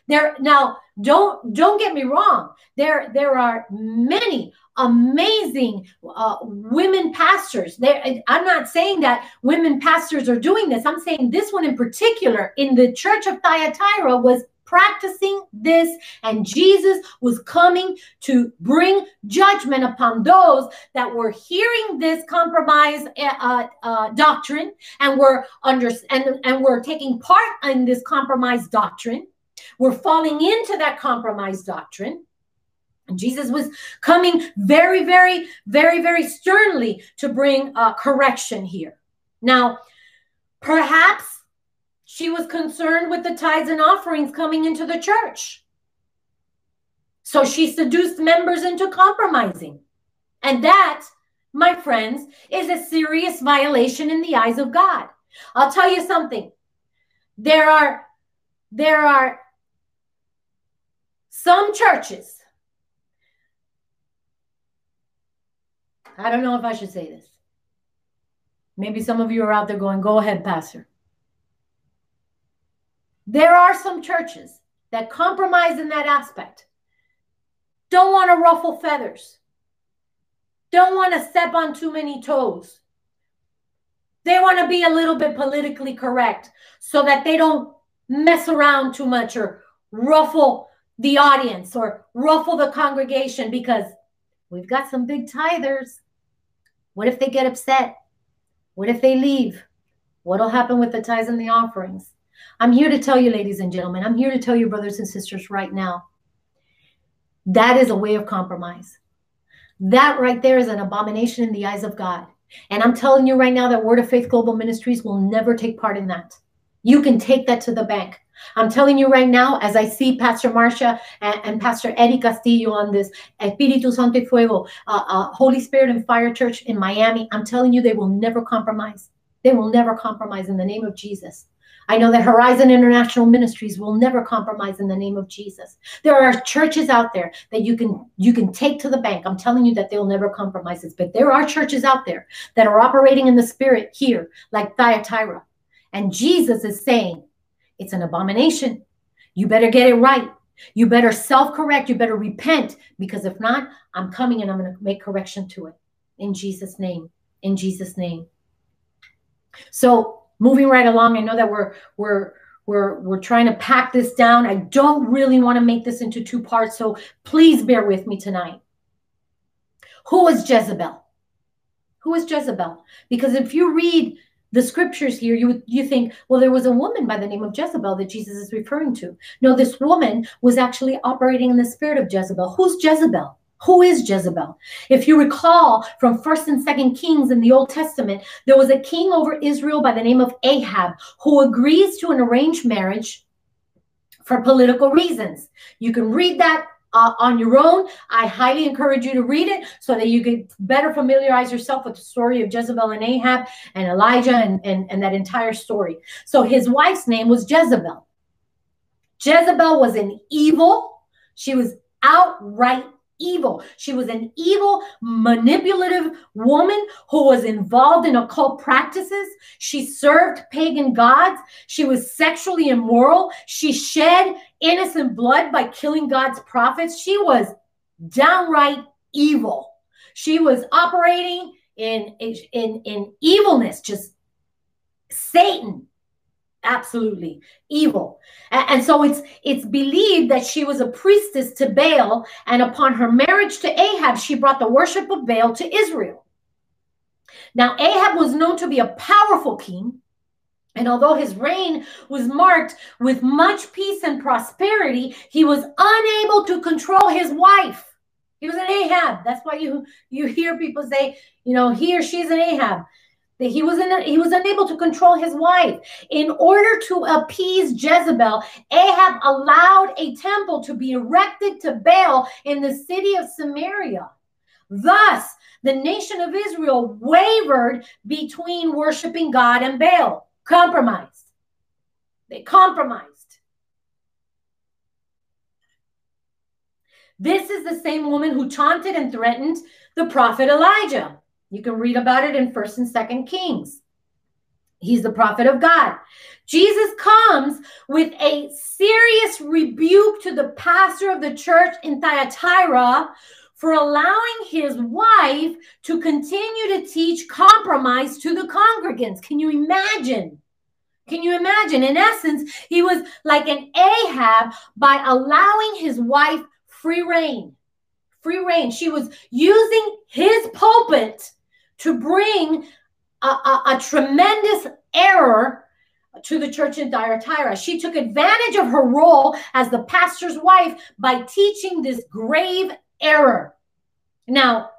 There now, don't don't get me wrong. There there are many amazing uh, women pastors. There, I'm not saying that women pastors are doing this. I'm saying this one in particular in the church of Thyatira was practicing this, and Jesus was coming to bring judgment upon those that were hearing this compromise uh, uh, doctrine and were under and, and were taking part in this compromise doctrine. We're falling into that compromise doctrine. Jesus was coming very, very, very, very sternly to bring uh, correction here. Now, perhaps she was concerned with the tithes and offerings coming into the church. So she seduced members into compromising. And that, my friends, is a serious violation in the eyes of God. I'll tell you something. There are there are some churches I don't know if I should say this. Maybe some of you are out there going, go ahead, Pastor. There are some churches that compromise in that aspect. Don't want to ruffle feathers. Don't want to step on too many toes. They want to be a little bit politically correct so that they don't mess around too much or ruffle the audience or ruffle the congregation because we've got some big tithers. What if they get upset? What if they leave? What'll happen with the tithes and the offerings? I'm here to tell you, ladies and gentlemen, I'm here to tell you, brothers and sisters, right now, that is a way of compromise. That right there is an abomination in the eyes of God. And I'm telling you right now that Word of Faith Global Ministries will never take part in that. You can take that to the bank. I'm telling you right now, as I see Pastor Marcia and, and Pastor Eddie Castillo on this Espíritu Santo y Fuego, uh, uh, Holy Spirit and Fire Church in Miami, I'm telling you, they will never compromise. They will never compromise in the name of Jesus. I know that Horizon International Ministries will never compromise in the name of Jesus. There are churches out there that you can you can take to the bank. I'm telling you that they'll never compromise this. But there are churches out there that are operating in the spirit here, like Thyatira. And Jesus is saying, it's an abomination. You better get it right. You better self correct. You better repent because if not, I'm coming and I'm going to make correction to it in Jesus' name. In Jesus' name. So moving right along, I know that we're we're we're we're trying to pack this down. I don't really want to make this into two parts, so please bear with me tonight. Who is Jezebel? Who is Jezebel? Because if you read the scriptures here, you you think, well, there was a woman by the name of Jezebel that Jesus is referring to. No, this woman was actually operating in the spirit of Jezebel. Who's Jezebel? Who is Jezebel? If you recall from First and Second Kings in the Old Testament, there was a king over Israel by the name of Ahab who agrees to an arranged marriage for political reasons. You can read that uh, on your own. I highly encourage you to read it so that you can better familiarize yourself with the story of Jezebel and Ahab and Elijah and, and, and that entire story. So his wife's name was Jezebel. Jezebel was an evil, she was outright evil. She was an evil, manipulative woman who was involved in occult practices. She served pagan gods. She was sexually immoral. She shed innocent blood by killing God's prophets. She was downright evil. She was operating in, in, in evilness, just Satan absolutely. Evil. And so it's it's believed that she was a priestess to baal and upon her marriage to ahab she brought the worship of baal to israel. Now ahab was known to be a powerful king and although his reign was marked with much peace and prosperity he was unable to control his wife. He was an ahab. That's why you you hear people say you know he or she's an ahab he was in he was unable to control his wife. In order to appease Jezebel, Ahab allowed a temple to be erected to Baal in the city of Samaria. Thus, the nation of Israel wavered between worshiping God and Baal, compromised. They compromised. This is the same woman who taunted and threatened the prophet Elijah. You can read about it in 1st and 2nd Kings. He's the prophet of God. Jesus comes with a serious rebuke to the pastor of the church in Thyatira for allowing his wife to continue to teach compromise to the congregants. Can you imagine? Can you imagine? In essence, he was like an Ahab by allowing his wife free reign. Free reign. She was using his pulpit to bring a, a, a tremendous error to the church in Thyatira. She took advantage of her role as the pastor's wife by teaching this grave error. Now,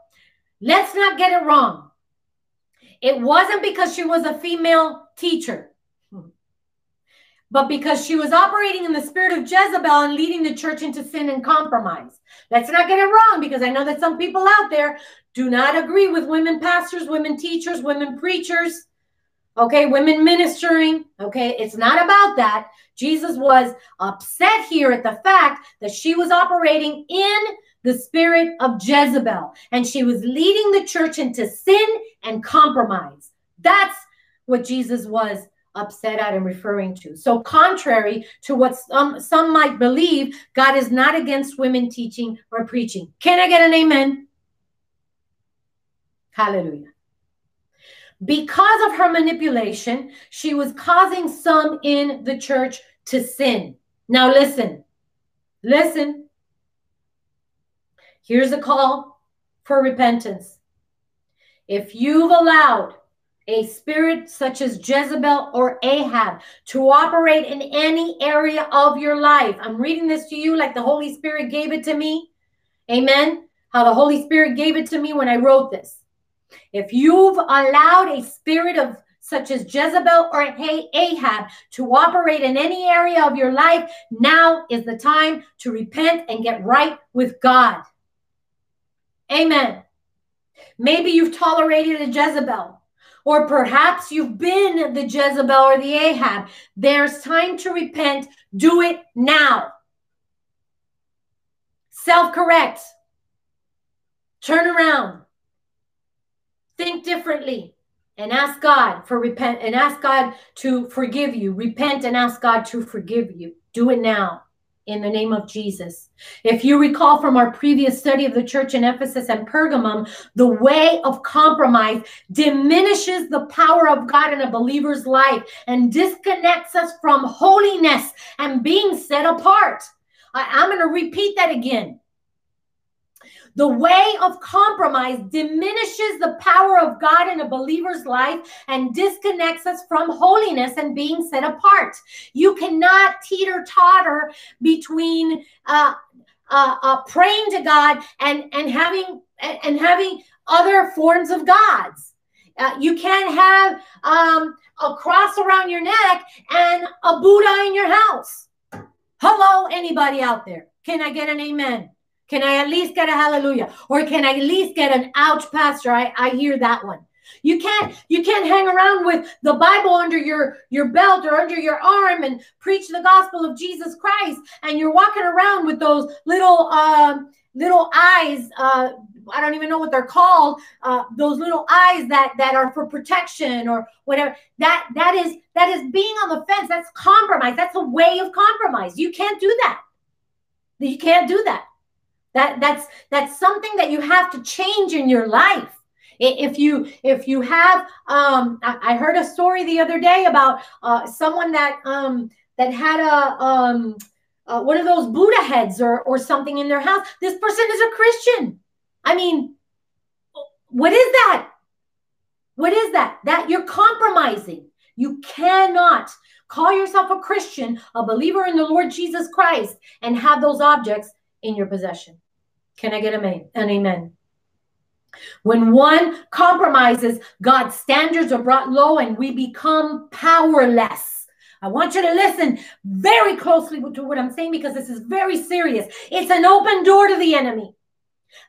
let's not get it wrong. It wasn't because she was a female teacher but because she was operating in the spirit of Jezebel and leading the church into sin and compromise. Let's not get it wrong because I know that some people out there do not agree with women pastors, women teachers, women preachers, okay, women ministering. Okay, it's not about that. Jesus was upset here at the fact that she was operating in the spirit of Jezebel and she was leading the church into sin and compromise. That's what Jesus was upset at and referring to. So, contrary to what some, some might believe, God is not against women teaching or preaching. Can I get an amen? Hallelujah. Because of her manipulation, she was causing some in the church to sin. Now, listen, listen. Here's a call for repentance. If you've allowed a spirit such as Jezebel or Ahab to operate in any area of your life. I'm reading this to you like the Holy Spirit gave it to me. Amen. How the Holy Spirit gave it to me when I wrote this. If you've allowed a spirit of such as Jezebel or Ahab to operate in any area of your life, now is the time to repent and get right with God. Amen. Maybe you've tolerated a Jezebel. Or perhaps you've been the Jezebel or the Ahab. There's time to repent. Do it now. Self correct. Turn around. Think differently and ask God for repent and ask God to forgive you. Repent and ask God to forgive you. Do it now in the name of Jesus. If you recall from our previous study of the church in Ephesus and Pergamum, the way of compromise diminishes the power of God in a believer's life and disconnects us from holiness and being set apart. I, am going to repeat that again. The way of compromise diminishes the power of God in a believer's life and disconnects us from holiness and being set apart. You cannot teeter totter between uh, uh, uh, praying to God and and having and having other forms of gods. Uh, you can't have um, a cross around your neck and a Buddha in your house. Hello, anybody out there? Can I get an amen? Can I at least get a hallelujah? Or can I at least get an ouch, pastor? I, I hear that one. You can't you can't hang around with the Bible under your your belt or under your arm and preach the gospel of Jesus Christ and you're walking around with those little uh, little eyes uh, I don't even know what they're called uh, those little eyes that that are for protection or whatever that that is that is being on the fence that's compromise that's a way of compromise you can't do that you can't do that that that's that's something that you have to change in your life. If you if you have, um, I, heard a story the other day about uh, someone that um, that had a um, uh, one of those Buddha heads or or something in their house. This person is a Christian. I mean, what is that? What is that? That you're compromising. You cannot call yourself a Christian, a believer in the Lord Jesus Christ, and have those objects in your possession. Can I get an amen? When one compromises, God's standards are brought low and we become powerless. I want you to listen very closely to what I'm saying because this is very serious. It's an open door to the enemy.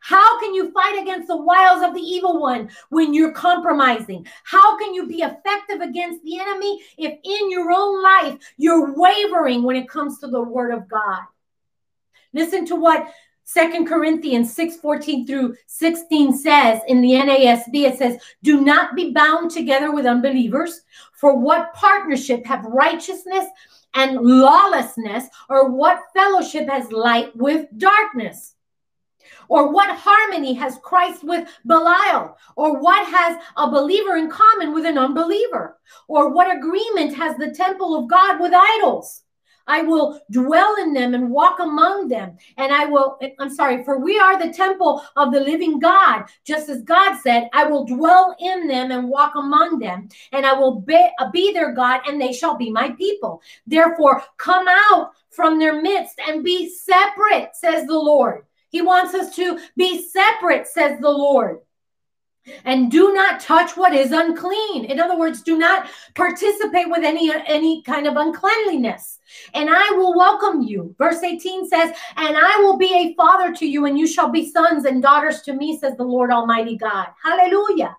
How can you fight against the wiles of the evil one when you're compromising? How can you be effective against the enemy if in your own life you're wavering when it comes to the word of God? Listen to what Second Corinthians 6 14 through 16 says in the NASB, it says, Do not be bound together with unbelievers, for what partnership have righteousness and lawlessness, or what fellowship has light with darkness? Or what harmony has Christ with Belial? Or what has a believer in common with an unbeliever? Or what agreement has the temple of God with idols? I will dwell in them and walk among them. And I will, I'm sorry, for we are the temple of the living God. Just as God said, I will dwell in them and walk among them. And I will be, uh, be their God, and they shall be my people. Therefore, come out from their midst and be separate, says the Lord. He wants us to be separate, says the Lord. And do not touch what is unclean. In other words, do not participate with any any kind of uncleanliness. And I will welcome you. Verse 18 says, "And I will be a father to you and you shall be sons and daughters to me," says the Lord Almighty God. Hallelujah.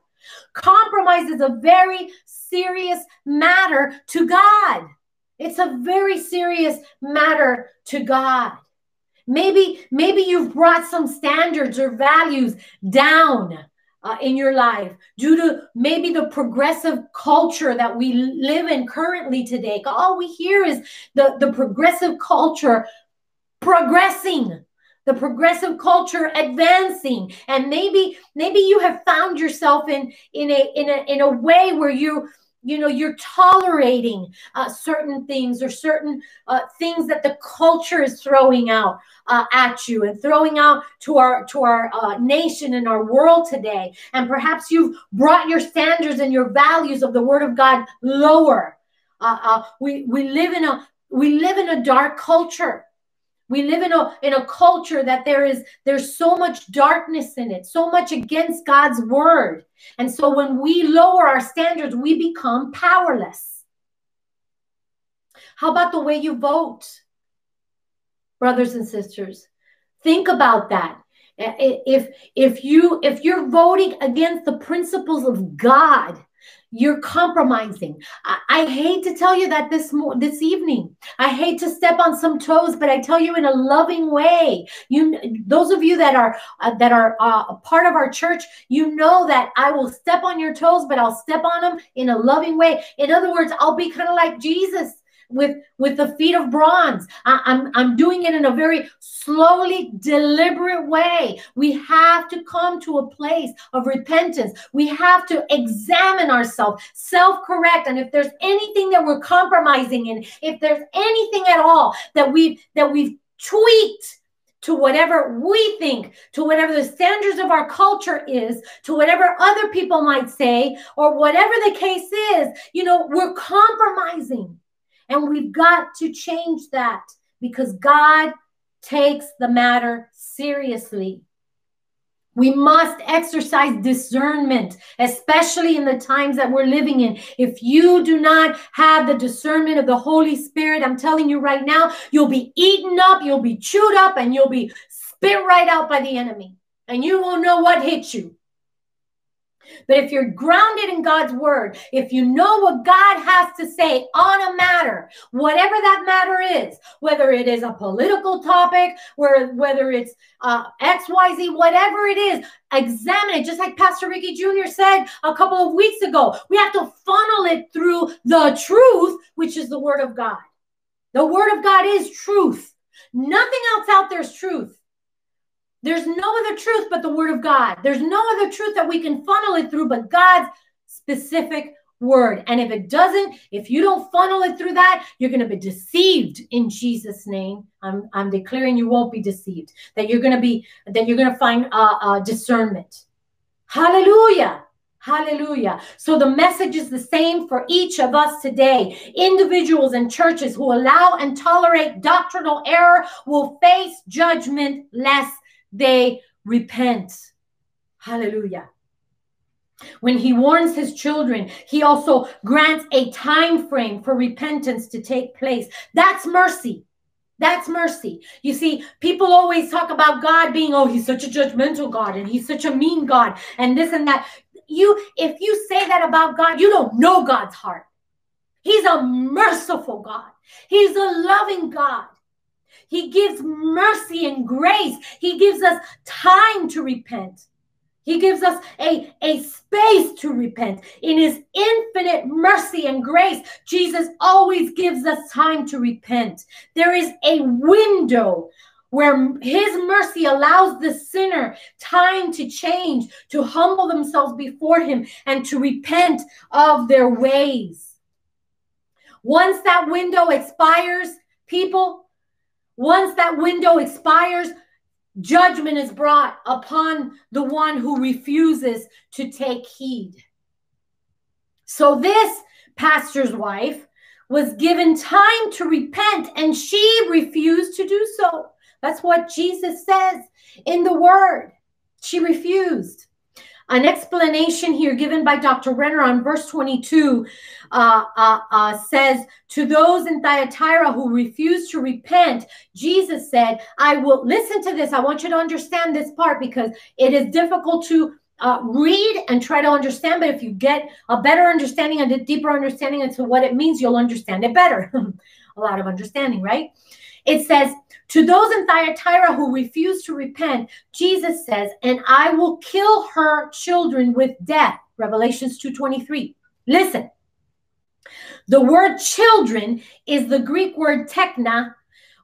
Compromise is a very serious matter to God. It's a very serious matter to God. Maybe maybe you've brought some standards or values down uh, in your life due to maybe the progressive culture that we live in currently today. All we hear is the, the progressive culture progressing the progressive culture advancing and maybe maybe you have found yourself in in a in a in a way where you you know you're tolerating uh, certain things or certain uh, things that the culture is throwing out uh, at you and throwing out to our to our uh, nation and our world today. And perhaps you've brought your standards and your values of the word of god lower. Uh, uh, we we live in a we live in a dark culture we live in a in a culture that there is there's so much darkness in it, so much against God's word. And so when we lower our standards, we become powerless. How about the way you vote? Brothers and sisters, think about that. If if you if you're voting against the principles of God, you're compromising. I, I, hate to tell you that this this evening. I hate to step on some toes, but I tell you in a loving way. You, those of you that are uh, that are uh, a part of our church, you know that I will step on your toes, but I'll step on them in a loving way. In other words, I'll be kind of like Jesus with with the feet of bronze. I, I'm I'm doing it in a very slowly, deliberate way. We have to come to a place of repentance. We have to examine ourselves, self-correct, and if there's anything that we're compromising in, if there's anything at all that we've that we've tweaked to whatever we think, to whatever the standards of our culture is, to whatever other people might say, or whatever the case is, you know, we're compromising. And we've got to change that because God takes the matter seriously. We must exercise discernment, especially in the times that we're living in. If you do not have the discernment of the Holy Spirit, I'm telling you right now, you'll be eaten up, you'll be chewed up, and you'll be spit right out by the enemy. And you won't know what hit you. But if you're grounded in God's word, if you know what God has to say on a matter, whatever that matter is, whether it is a political topic, where whether it's uh, X, Y, Z, whatever it is, examine it. Just like Pastor Ricky Jr. said a couple of weeks ago, we have to funnel it through the truth, which is the word of God. The word of God is truth. Nothing else out there is truth. There's no other truth but the word of God. There's no other truth that we can funnel it through but God's specific word. And if it doesn't, if you don't funnel it through that, you're going to be deceived in Jesus' name. I'm, I'm declaring you won't be deceived, that you're going to be, that you're going to find uh, uh, discernment. Hallelujah. Hallelujah. So the message is the same for each of us today. Individuals and churches who allow and tolerate doctrinal error will face judgment less they repent. Hallelujah. When he warns his children, he also grants a time frame for repentance to take place. That's mercy. That's mercy. You see, people always talk about God being, oh, he's such a judgmental God and he's such a mean God and this and that. You, if you say that about God, you don't know God's heart. He's a merciful God. He's a loving God. He gives mercy and grace. He gives us time to repent. He gives us a, a space to repent. In his infinite mercy and grace, Jesus always gives us time to repent. There is a window where his mercy allows the sinner time to change, to humble themselves before him, and to repent of their ways. Once that window expires, people, once that window expires, judgment is brought upon the one who refuses to take heed. So, this pastor's wife was given time to repent and she refused to do so. That's what Jesus says in the word. She refused. An explanation here given by Dr. Renner on verse 22 uh, uh, uh, says, To those in Thyatira who refuse to repent, Jesus said, I will listen to this. I want you to understand this part because it is difficult to uh, read and try to understand. But if you get a better understanding and a deeper understanding into what it means, you'll understand it better. a lot of understanding, right? It says, To those in Thyatira who refuse to repent, Jesus says, And I will kill her children with death. Revelations 2:23. Listen. The word children is the Greek word tekna,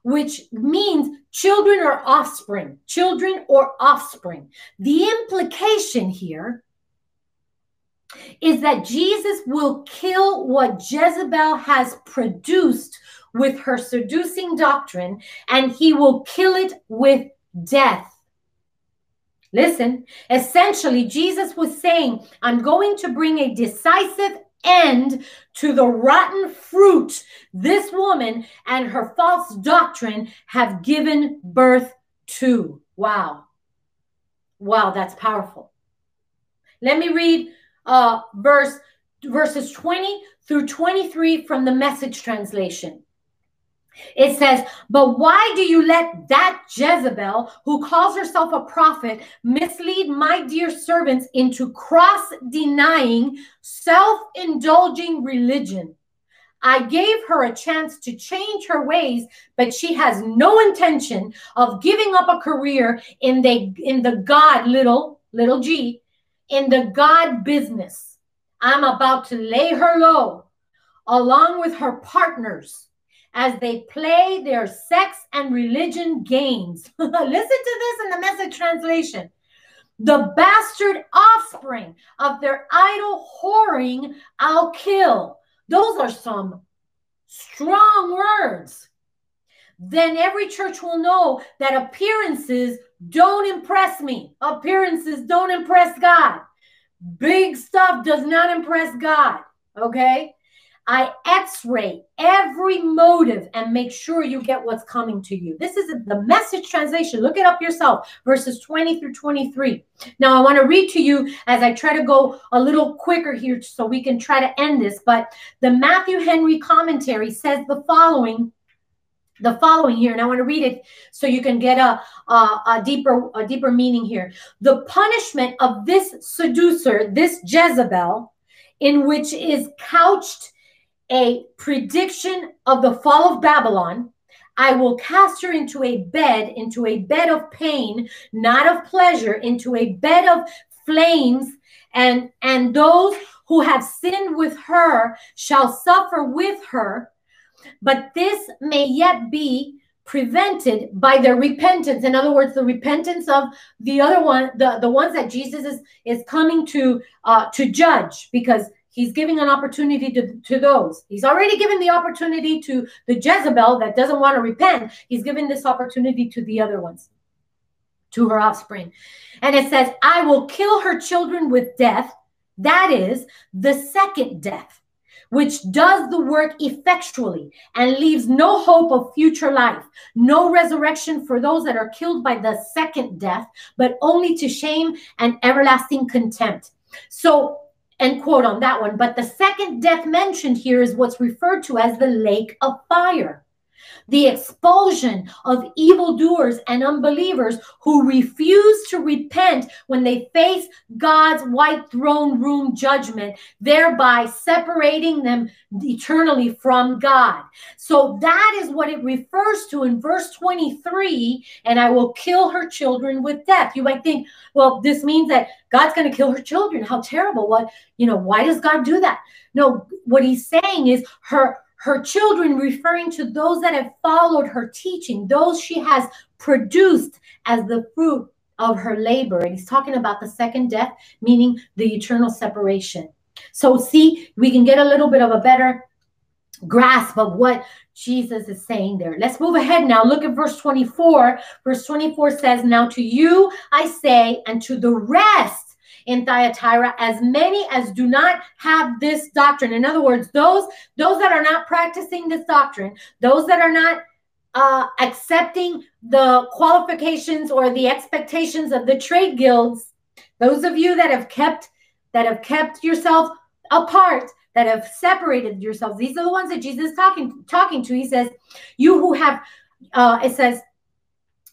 which means children or offspring. Children or offspring. The implication here is that Jesus will kill what Jezebel has produced with her seducing doctrine, and he will kill it with death. Listen, essentially, Jesus was saying, I'm going to bring a decisive end to the rotten fruit this woman and her false doctrine have given birth to. Wow. Wow, that's powerful. Let me read uh, verse verses 20 through 23 from the message translation. It says, But why do you let that Jezebel, who calls herself a prophet, mislead my dear servants into cross denying, self indulging religion? I gave her a chance to change her ways, but she has no intention of giving up a career in the in the God little little g in the God business. I'm about to lay her low along with her partners as they play their sex and religion games. Listen to this in the message translation. The bastard offspring of their idol whoring, I'll kill. Those are some strong words. Then every church will know that appearances don't impress me. Appearances don't impress God. Big stuff does not impress God. Okay? I x ray every motive and make sure you get what's coming to you. This is the message translation. Look it up yourself, verses 20 through 23. Now, I want to read to you as I try to go a little quicker here so we can try to end this. But the Matthew Henry commentary says the following the following here and i want to read it so you can get a, a, a, deeper a deeper meaning here the punishment of this seducer this jezebel in which is couched a prediction of the fall of Babylon. I will cast her into a bed, into a bed of pain, not of pleasure, into a bed of flames, and and those who have sinned with her shall suffer with her. But this may yet be prevented by their repentance. In other words, the repentance of the other one, the, the ones that Jesus is, is coming to uh, to judge, because He's giving an opportunity to, to those. He's already given the opportunity to the Jezebel that doesn't want to repent. He's given this opportunity to the other ones, to her offspring. And it says, I will kill her children with death. That is the second death, which does the work effectually and leaves no hope of future life, no resurrection for those that are killed by the second death, but only to shame and everlasting contempt. So End quote on that one. But the second death mentioned here is what's referred to as the lake of fire the expulsion of evildoers and unbelievers who refuse to repent when they face God's white throne room judgment, thereby separating them eternally from God. So that is what it refers to in verse 23 and I will kill her children with death. You might think, well, this means that God's going to kill her children. How terrible. What, you know, why does God do that? No, what he's saying is her her children, referring to those that have followed her teaching, those she has produced as the fruit of her labor. And he's talking about the second death, meaning the eternal separation. So, see, we can get a little bit of a better grasp of what Jesus is saying there. Let's move ahead now. Look at verse 24. Verse 24 says, Now to you I say, and to the rest in Thyatira, as many as do not have this doctrine. In other words, those those that are not practicing this doctrine, those that are not uh, accepting the qualifications or the expectations of the trade guilds, those of you that have kept that have kept yourself apart, that have separated yourselves, these are the ones that Jesus is talking talking to. He says, "You who have," uh, it says,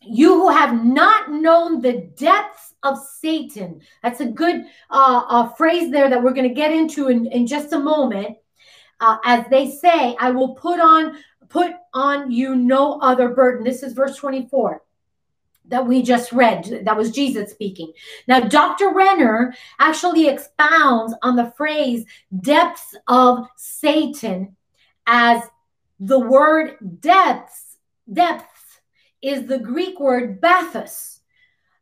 "You who have not known the depths of Satan." That's a good uh, uh, phrase there that we're going to get into in, in just a moment. Uh, as they say, I will put on put on you no other burden. This is verse 24 that we just read. That was Jesus speaking. Now, Dr. Renner actually expounds on the phrase depths of Satan as the word depths, depths is the Greek word bathos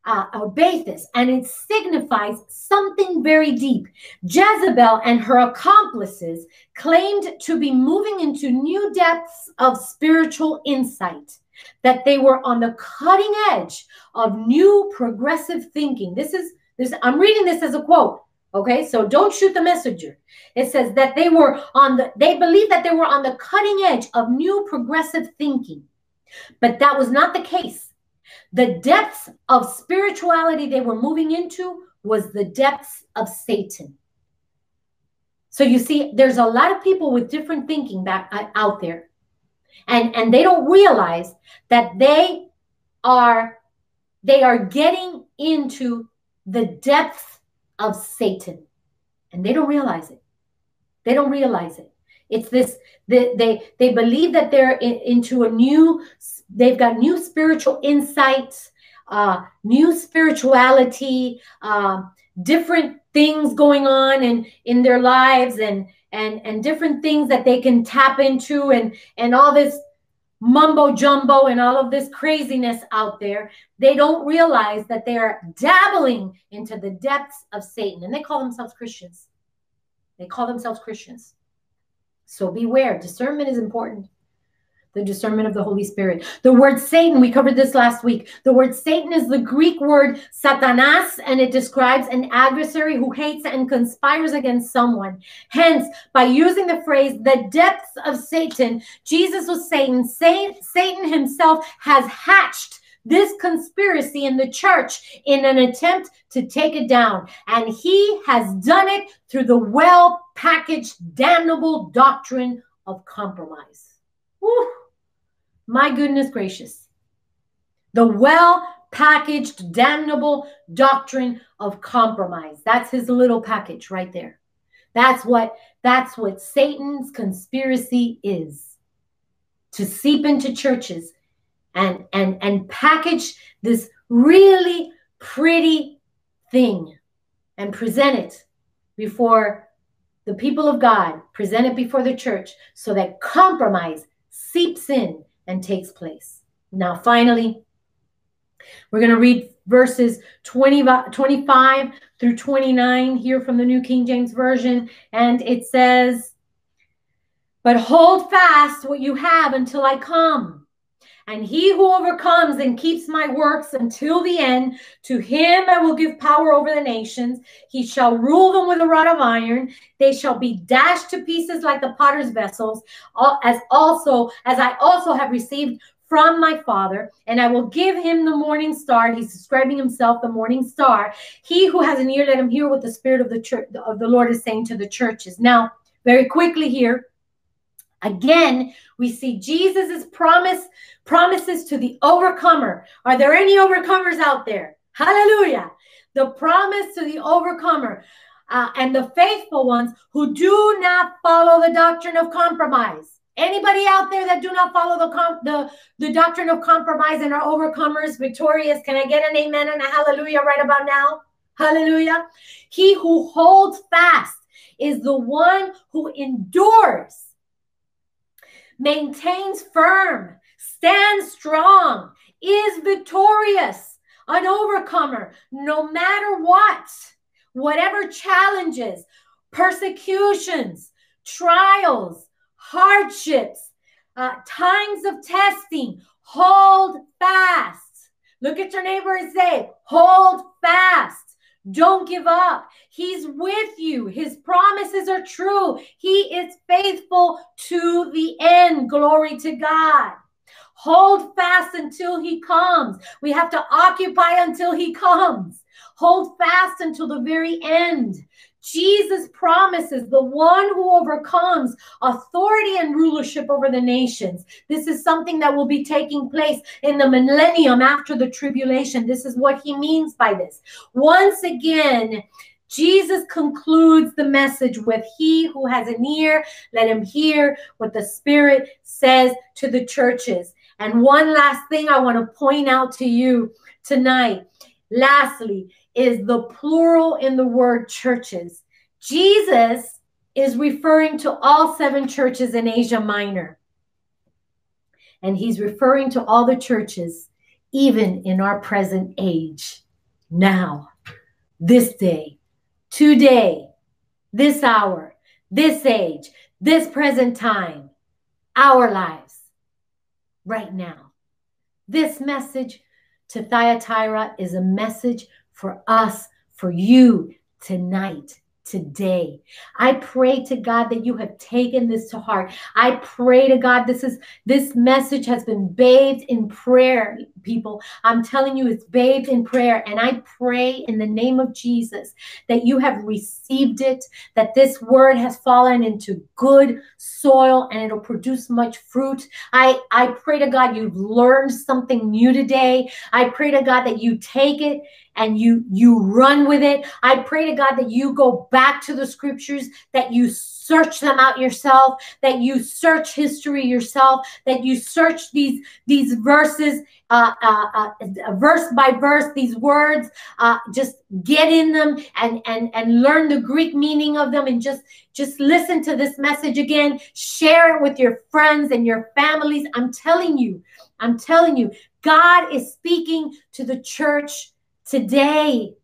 uh, or Bathus, and it signifies something very deep. Jezebel and her accomplices claimed to be moving into new depths of spiritual insight, that they were on the cutting edge of new progressive thinking. This is this, I'm reading this as a quote. Okay, so don't shoot the messenger. It says that they were on the, they believe that they were on the cutting edge of new progressive thinking. But that was not the case the depths of spirituality they were moving into was the depths of Satan. So you see, there's a lot of people with different thinking back uh, out there. And, and they don't realize that they are they are getting into the depths of Satan. And they don't realize it. They don't realize it. It's this they they, they believe that they're in, into a new they've got new spiritual insights, uh, new spirituality, uh, different things going on in in their lives, and and and different things that they can tap into, and and all this mumbo jumbo and all of this craziness out there. They don't realize that they are dabbling into the depths of Satan, and they call themselves Christians. They call themselves Christians. So beware. Discernment is important the discernment of the Holy Spirit. The word Satan, we covered this last week. The word Satan is the Greek word satanas, and it describes an adversary who hates and conspires against someone. Hence, by using the phrase the depths of Satan, Jesus was saying Satan himself has hatched this conspiracy in the church in an attempt to take it down. And he has done it through the well packaged, damnable doctrine of compromise. Woo. My goodness gracious. The well packaged, damnable doctrine of compromise. That's his little package right there. That's what that's what Satan's conspiracy is. To seep into churches and and and package this really pretty thing and present it before the people of God, present it before the church so that compromise seeps in and takes place. Now, finally, we're going to read verses 20, 25 through 29 here from the New King James Version. And it says, But hold fast what you have until I come. And he who overcomes and keeps my works until the end, to him I will give power over the nations. He shall rule them with a rod of iron. They shall be dashed to pieces like the potter's vessels, as also as I also have received from my father, and I will give him the morning star. He's describing himself the morning star. He who has an ear, let him hear what the spirit of the church of the Lord is saying to the churches. Now, very quickly here, Again, we see Jesus's promise promises to the overcomer. Are there any overcomers out there? Hallelujah. The promise to the overcomer uh, and the faithful ones who do not follow the doctrine of compromise. Anybody out there that do not follow the, com- the the doctrine of compromise and are overcomers, victorious? Can I get an amen and a hallelujah right about now? Hallelujah. He who holds fast is the one who endures maintains firm, stands strong, is victorious, an overcomer, no matter what, whatever challenges, persecutions, trials, hardships, uh, times of testing, hold fast. Look at your neighbor and say, hold fast. Don't give up. He's with you. His promises are true. He is faithful to the end. Glory to God. Hold fast until he comes. We have to occupy until he comes. Hold fast until the very end. Jesus promises the one who overcomes authority and rulership over the nations. This is something that will be taking place in the millennium after the tribulation. This is what he means by this. Once again, Jesus concludes the message with He who has an ear, let him hear what the Spirit says to the churches. And one last thing I want to point out to you tonight. Lastly, is the plural in the word churches. Jesus is referring to all seven churches in Asia Minor. And he's referring to all the churches, even in our present age, now, this day, today, this hour, this age, this present time, our lives, right now. This message to Thyatira is a message for us, for you tonight today. I pray to God that you have taken this to heart. I pray to God this is this message has been bathed in prayer, people. I'm telling you it's bathed in prayer and I pray in the name of Jesus that you have received it, that this word has fallen into good soil and it'll produce much fruit. I I pray to God you've learned something new today. I pray to God that you take it and you you run with it. I pray to god that you go back to the scriptures that you search them out yourself that you search history yourself that you search these these verses uh, uh, uh, verse by verse these words uh, just get in them and and and learn the greek meaning of them and just just listen to this message again. Share it with your friends and your families. I'm telling you i'm telling you god is speaking to the church Today,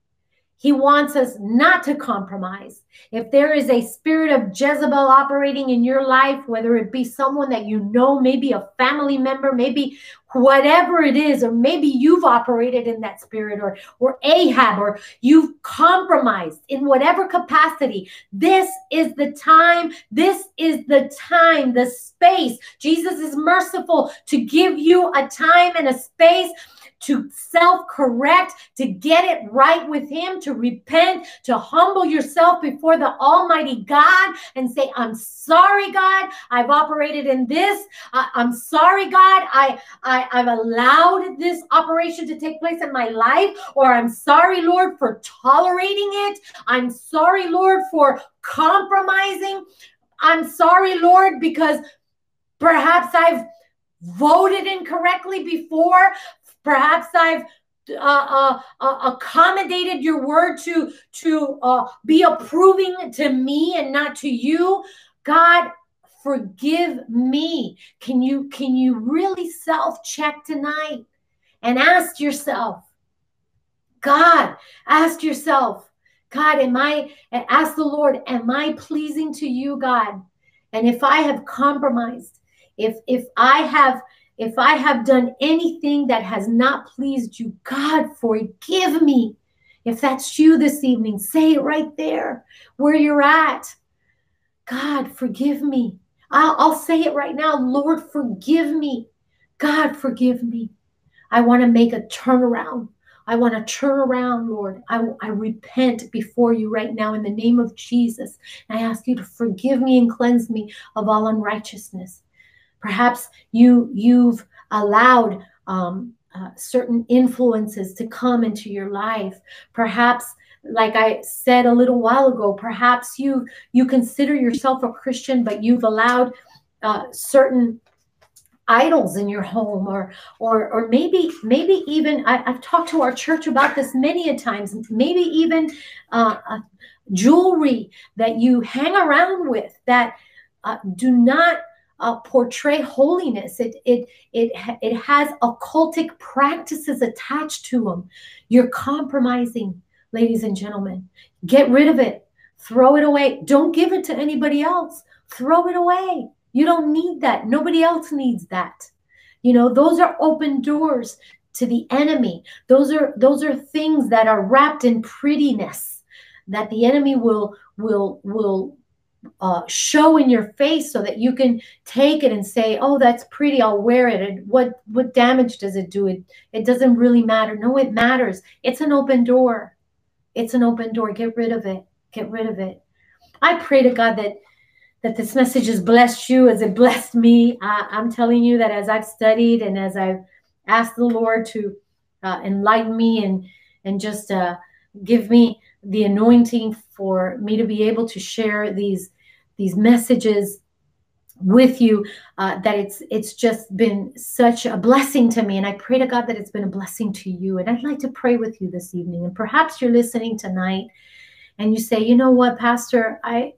he wants us not to compromise. If there is a spirit of Jezebel operating in your life, whether it be someone that you know, maybe a family member, maybe whatever it is, or maybe you've operated in that spirit, or, or Ahab, or you've compromised in whatever capacity, this is the time, this is the time, the space. Jesus is merciful to give you a time and a space to self correct, to get it right with Him, to repent, to humble yourself before the Almighty God and say, I'm sorry, God, I've operated in this. I, am sorry, God, I, I, I've allowed this operation to take place in my life, or I'm sorry, Lord, for tolerating it. I'm sorry, Lord, for compromising. I'm sorry, Lord, because perhaps I've voted incorrectly before. Perhaps I've uh, uh, uh, accommodated your word to to uh, be approving to me and not to you. God, forgive me. Can you can you really self check tonight and ask yourself, God, ask yourself, God, am I ask the Lord, am I pleasing to you, God? And if I have compromised, if if I have if I have done anything that has not pleased you, God, forgive me. If that's you this evening, say it right there where you're at. God, forgive me. I'll, I'll say it right now. Lord, forgive me. God, forgive me. I want to make a turnaround. I want to turn around, Lord. I, I repent before you right now in the name of Jesus. I ask you to forgive me and cleanse me of all unrighteousness. Perhaps you you've allowed um, uh, certain influences to come into your life. Perhaps, like I said a little while ago, perhaps you you consider yourself a Christian, but you've allowed uh, certain idols in your home or or or maybe maybe even I, have talked to our church about this many a times maybe even uh, uh, jewelry that you hang around with that uh, do not uh, portray holiness. It it it it has occultic practices attached to them. You're compromising, ladies and gentlemen. Get rid of it. Throw it away. Don't give it to anybody else. Throw it away. You don't need that. Nobody else needs that. You know, those are open doors to the enemy. Those are those are things that are wrapped in prettiness that the enemy will will will uh, show in your face so that you can take it and say, "Oh, that's pretty. I'll wear it." And what what damage does it do? It it doesn't really matter. No, it matters. It's an open door. It's an open door. Get rid of it. Get rid of it. I pray to God that that this message has blessed you as it blessed me. I, I'm telling you that as I've studied and as I've asked the Lord to uh, enlighten me and and just uh, give me the anointing for me to be able to share these these messages with you uh, that it's it's just been such a blessing to me. And i pray to god that it's been a blessing to you. And i'd like to pray with you this evening. And perhaps you're listening tonight and you say you know what pastor? I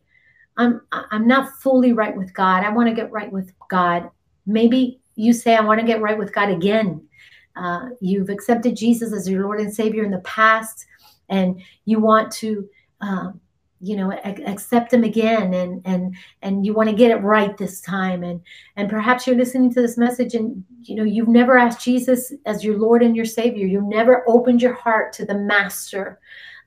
i'm i'm not fully right with god. I want to get right with god. Maybe you say i want to get right with god again. Uh, you've accepted jesus as your lord and savior in the past and you want to um, you know accept them again and and and you want to get it right this time and and perhaps you're listening to this message and you know you've never asked jesus as your lord and your savior you've never opened your heart to the master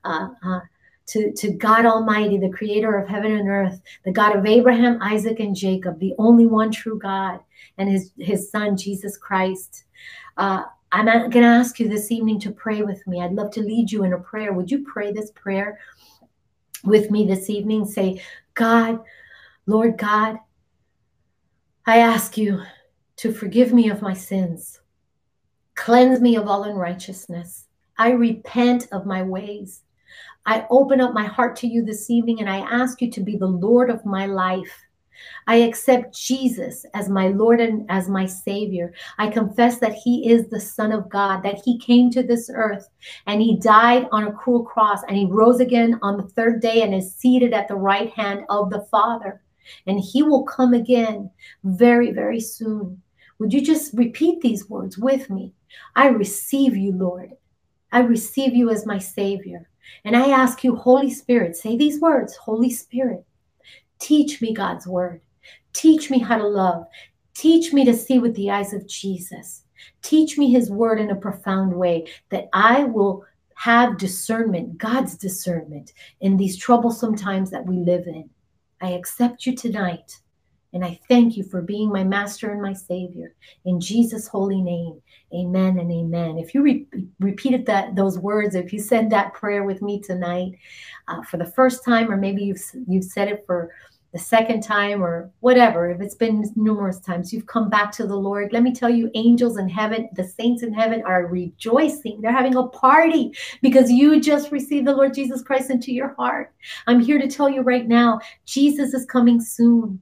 uh, uh, to, to God Almighty, the creator of heaven and earth, the God of Abraham, Isaac, and Jacob, the only one true God, and his, his son, Jesus Christ. Uh, I'm going to ask you this evening to pray with me. I'd love to lead you in a prayer. Would you pray this prayer with me this evening? Say, God, Lord God, I ask you to forgive me of my sins, cleanse me of all unrighteousness. I repent of my ways. I open up my heart to you this evening and I ask you to be the Lord of my life. I accept Jesus as my Lord and as my Savior. I confess that He is the Son of God, that He came to this earth and He died on a cruel cross and He rose again on the third day and is seated at the right hand of the Father. And He will come again very, very soon. Would you just repeat these words with me? I receive you, Lord. I receive you as my Savior. And I ask you, Holy Spirit, say these words Holy Spirit, Teach me God's word. Teach me how to love. Teach me to see with the eyes of Jesus. Teach me his word in a profound way that I will have discernment, God's discernment in these troublesome times that we live in. I accept you tonight. And I thank you for being my master and my savior. In Jesus' holy name, amen and amen. If you re- repeated that those words, if you said that prayer with me tonight uh, for the first time, or maybe you've, you've said it for the second time or whatever, if it's been numerous times, you've come back to the Lord. Let me tell you, angels in heaven, the saints in heaven are rejoicing. They're having a party because you just received the Lord Jesus Christ into your heart. I'm here to tell you right now, Jesus is coming soon.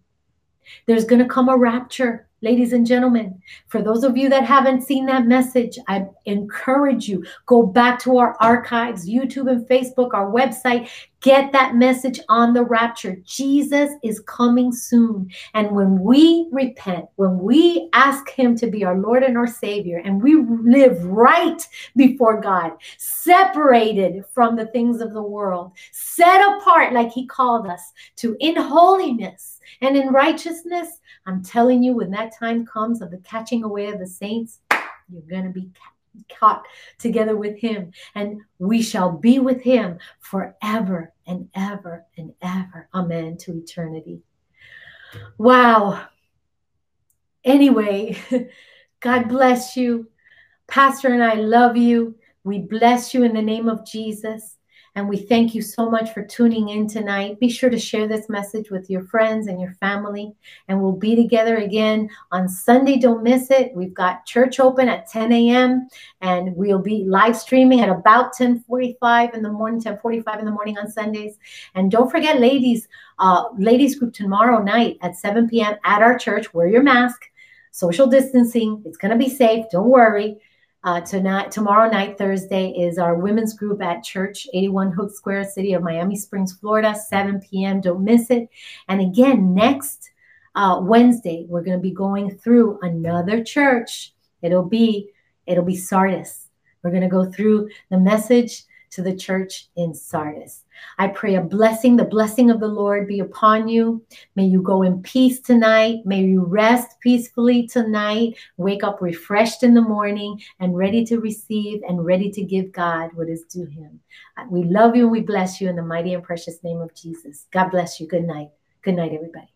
There's going to come a rapture, ladies and gentlemen. For those of you that haven't seen that message, I encourage you go back to our archives, YouTube and Facebook, our website. Get that message on the rapture. Jesus is coming soon. And when we repent, when we ask Him to be our Lord and our Savior, and we live right before God, separated from the things of the world, set apart like He called us to in holiness and in righteousness, I'm telling you, when that time comes of the catching away of the saints, you're going to be caught together with him, and we shall be with him forever and ever and ever. Amen. To eternity. Wow. Anyway, God bless you. Pastor and I love you. We bless you in the name of Jesus. And we thank you so much for tuning in tonight. Be sure to share this message with your friends and your family. And we'll be together again on Sunday. Don't miss it. We've got church open at 10 a.m. and we'll be live streaming at about 10:45 in the morning, 10:45 in the morning on Sundays. And don't forget, ladies, uh, ladies group tomorrow night at 7 p.m. at our church. Wear your mask, social distancing. It's gonna be safe. Don't worry. Uh, tonight, tomorrow night, Thursday, is our women's group at church, 81 Hook Square, City of Miami Springs, Florida, 7 p.m. Don't miss it. And again, next uh, Wednesday, we're going to be going through another church. It'll be it'll be Sardis. We're going to go through the message to the church in Sardis. I pray a blessing, the blessing of the Lord be upon you. May you go in peace tonight. May you rest peacefully tonight. Wake up refreshed in the morning and ready to receive and ready to give God what is due him. We love you and we bless you in the mighty and precious name of Jesus. God bless you. Good night. Good night, everybody.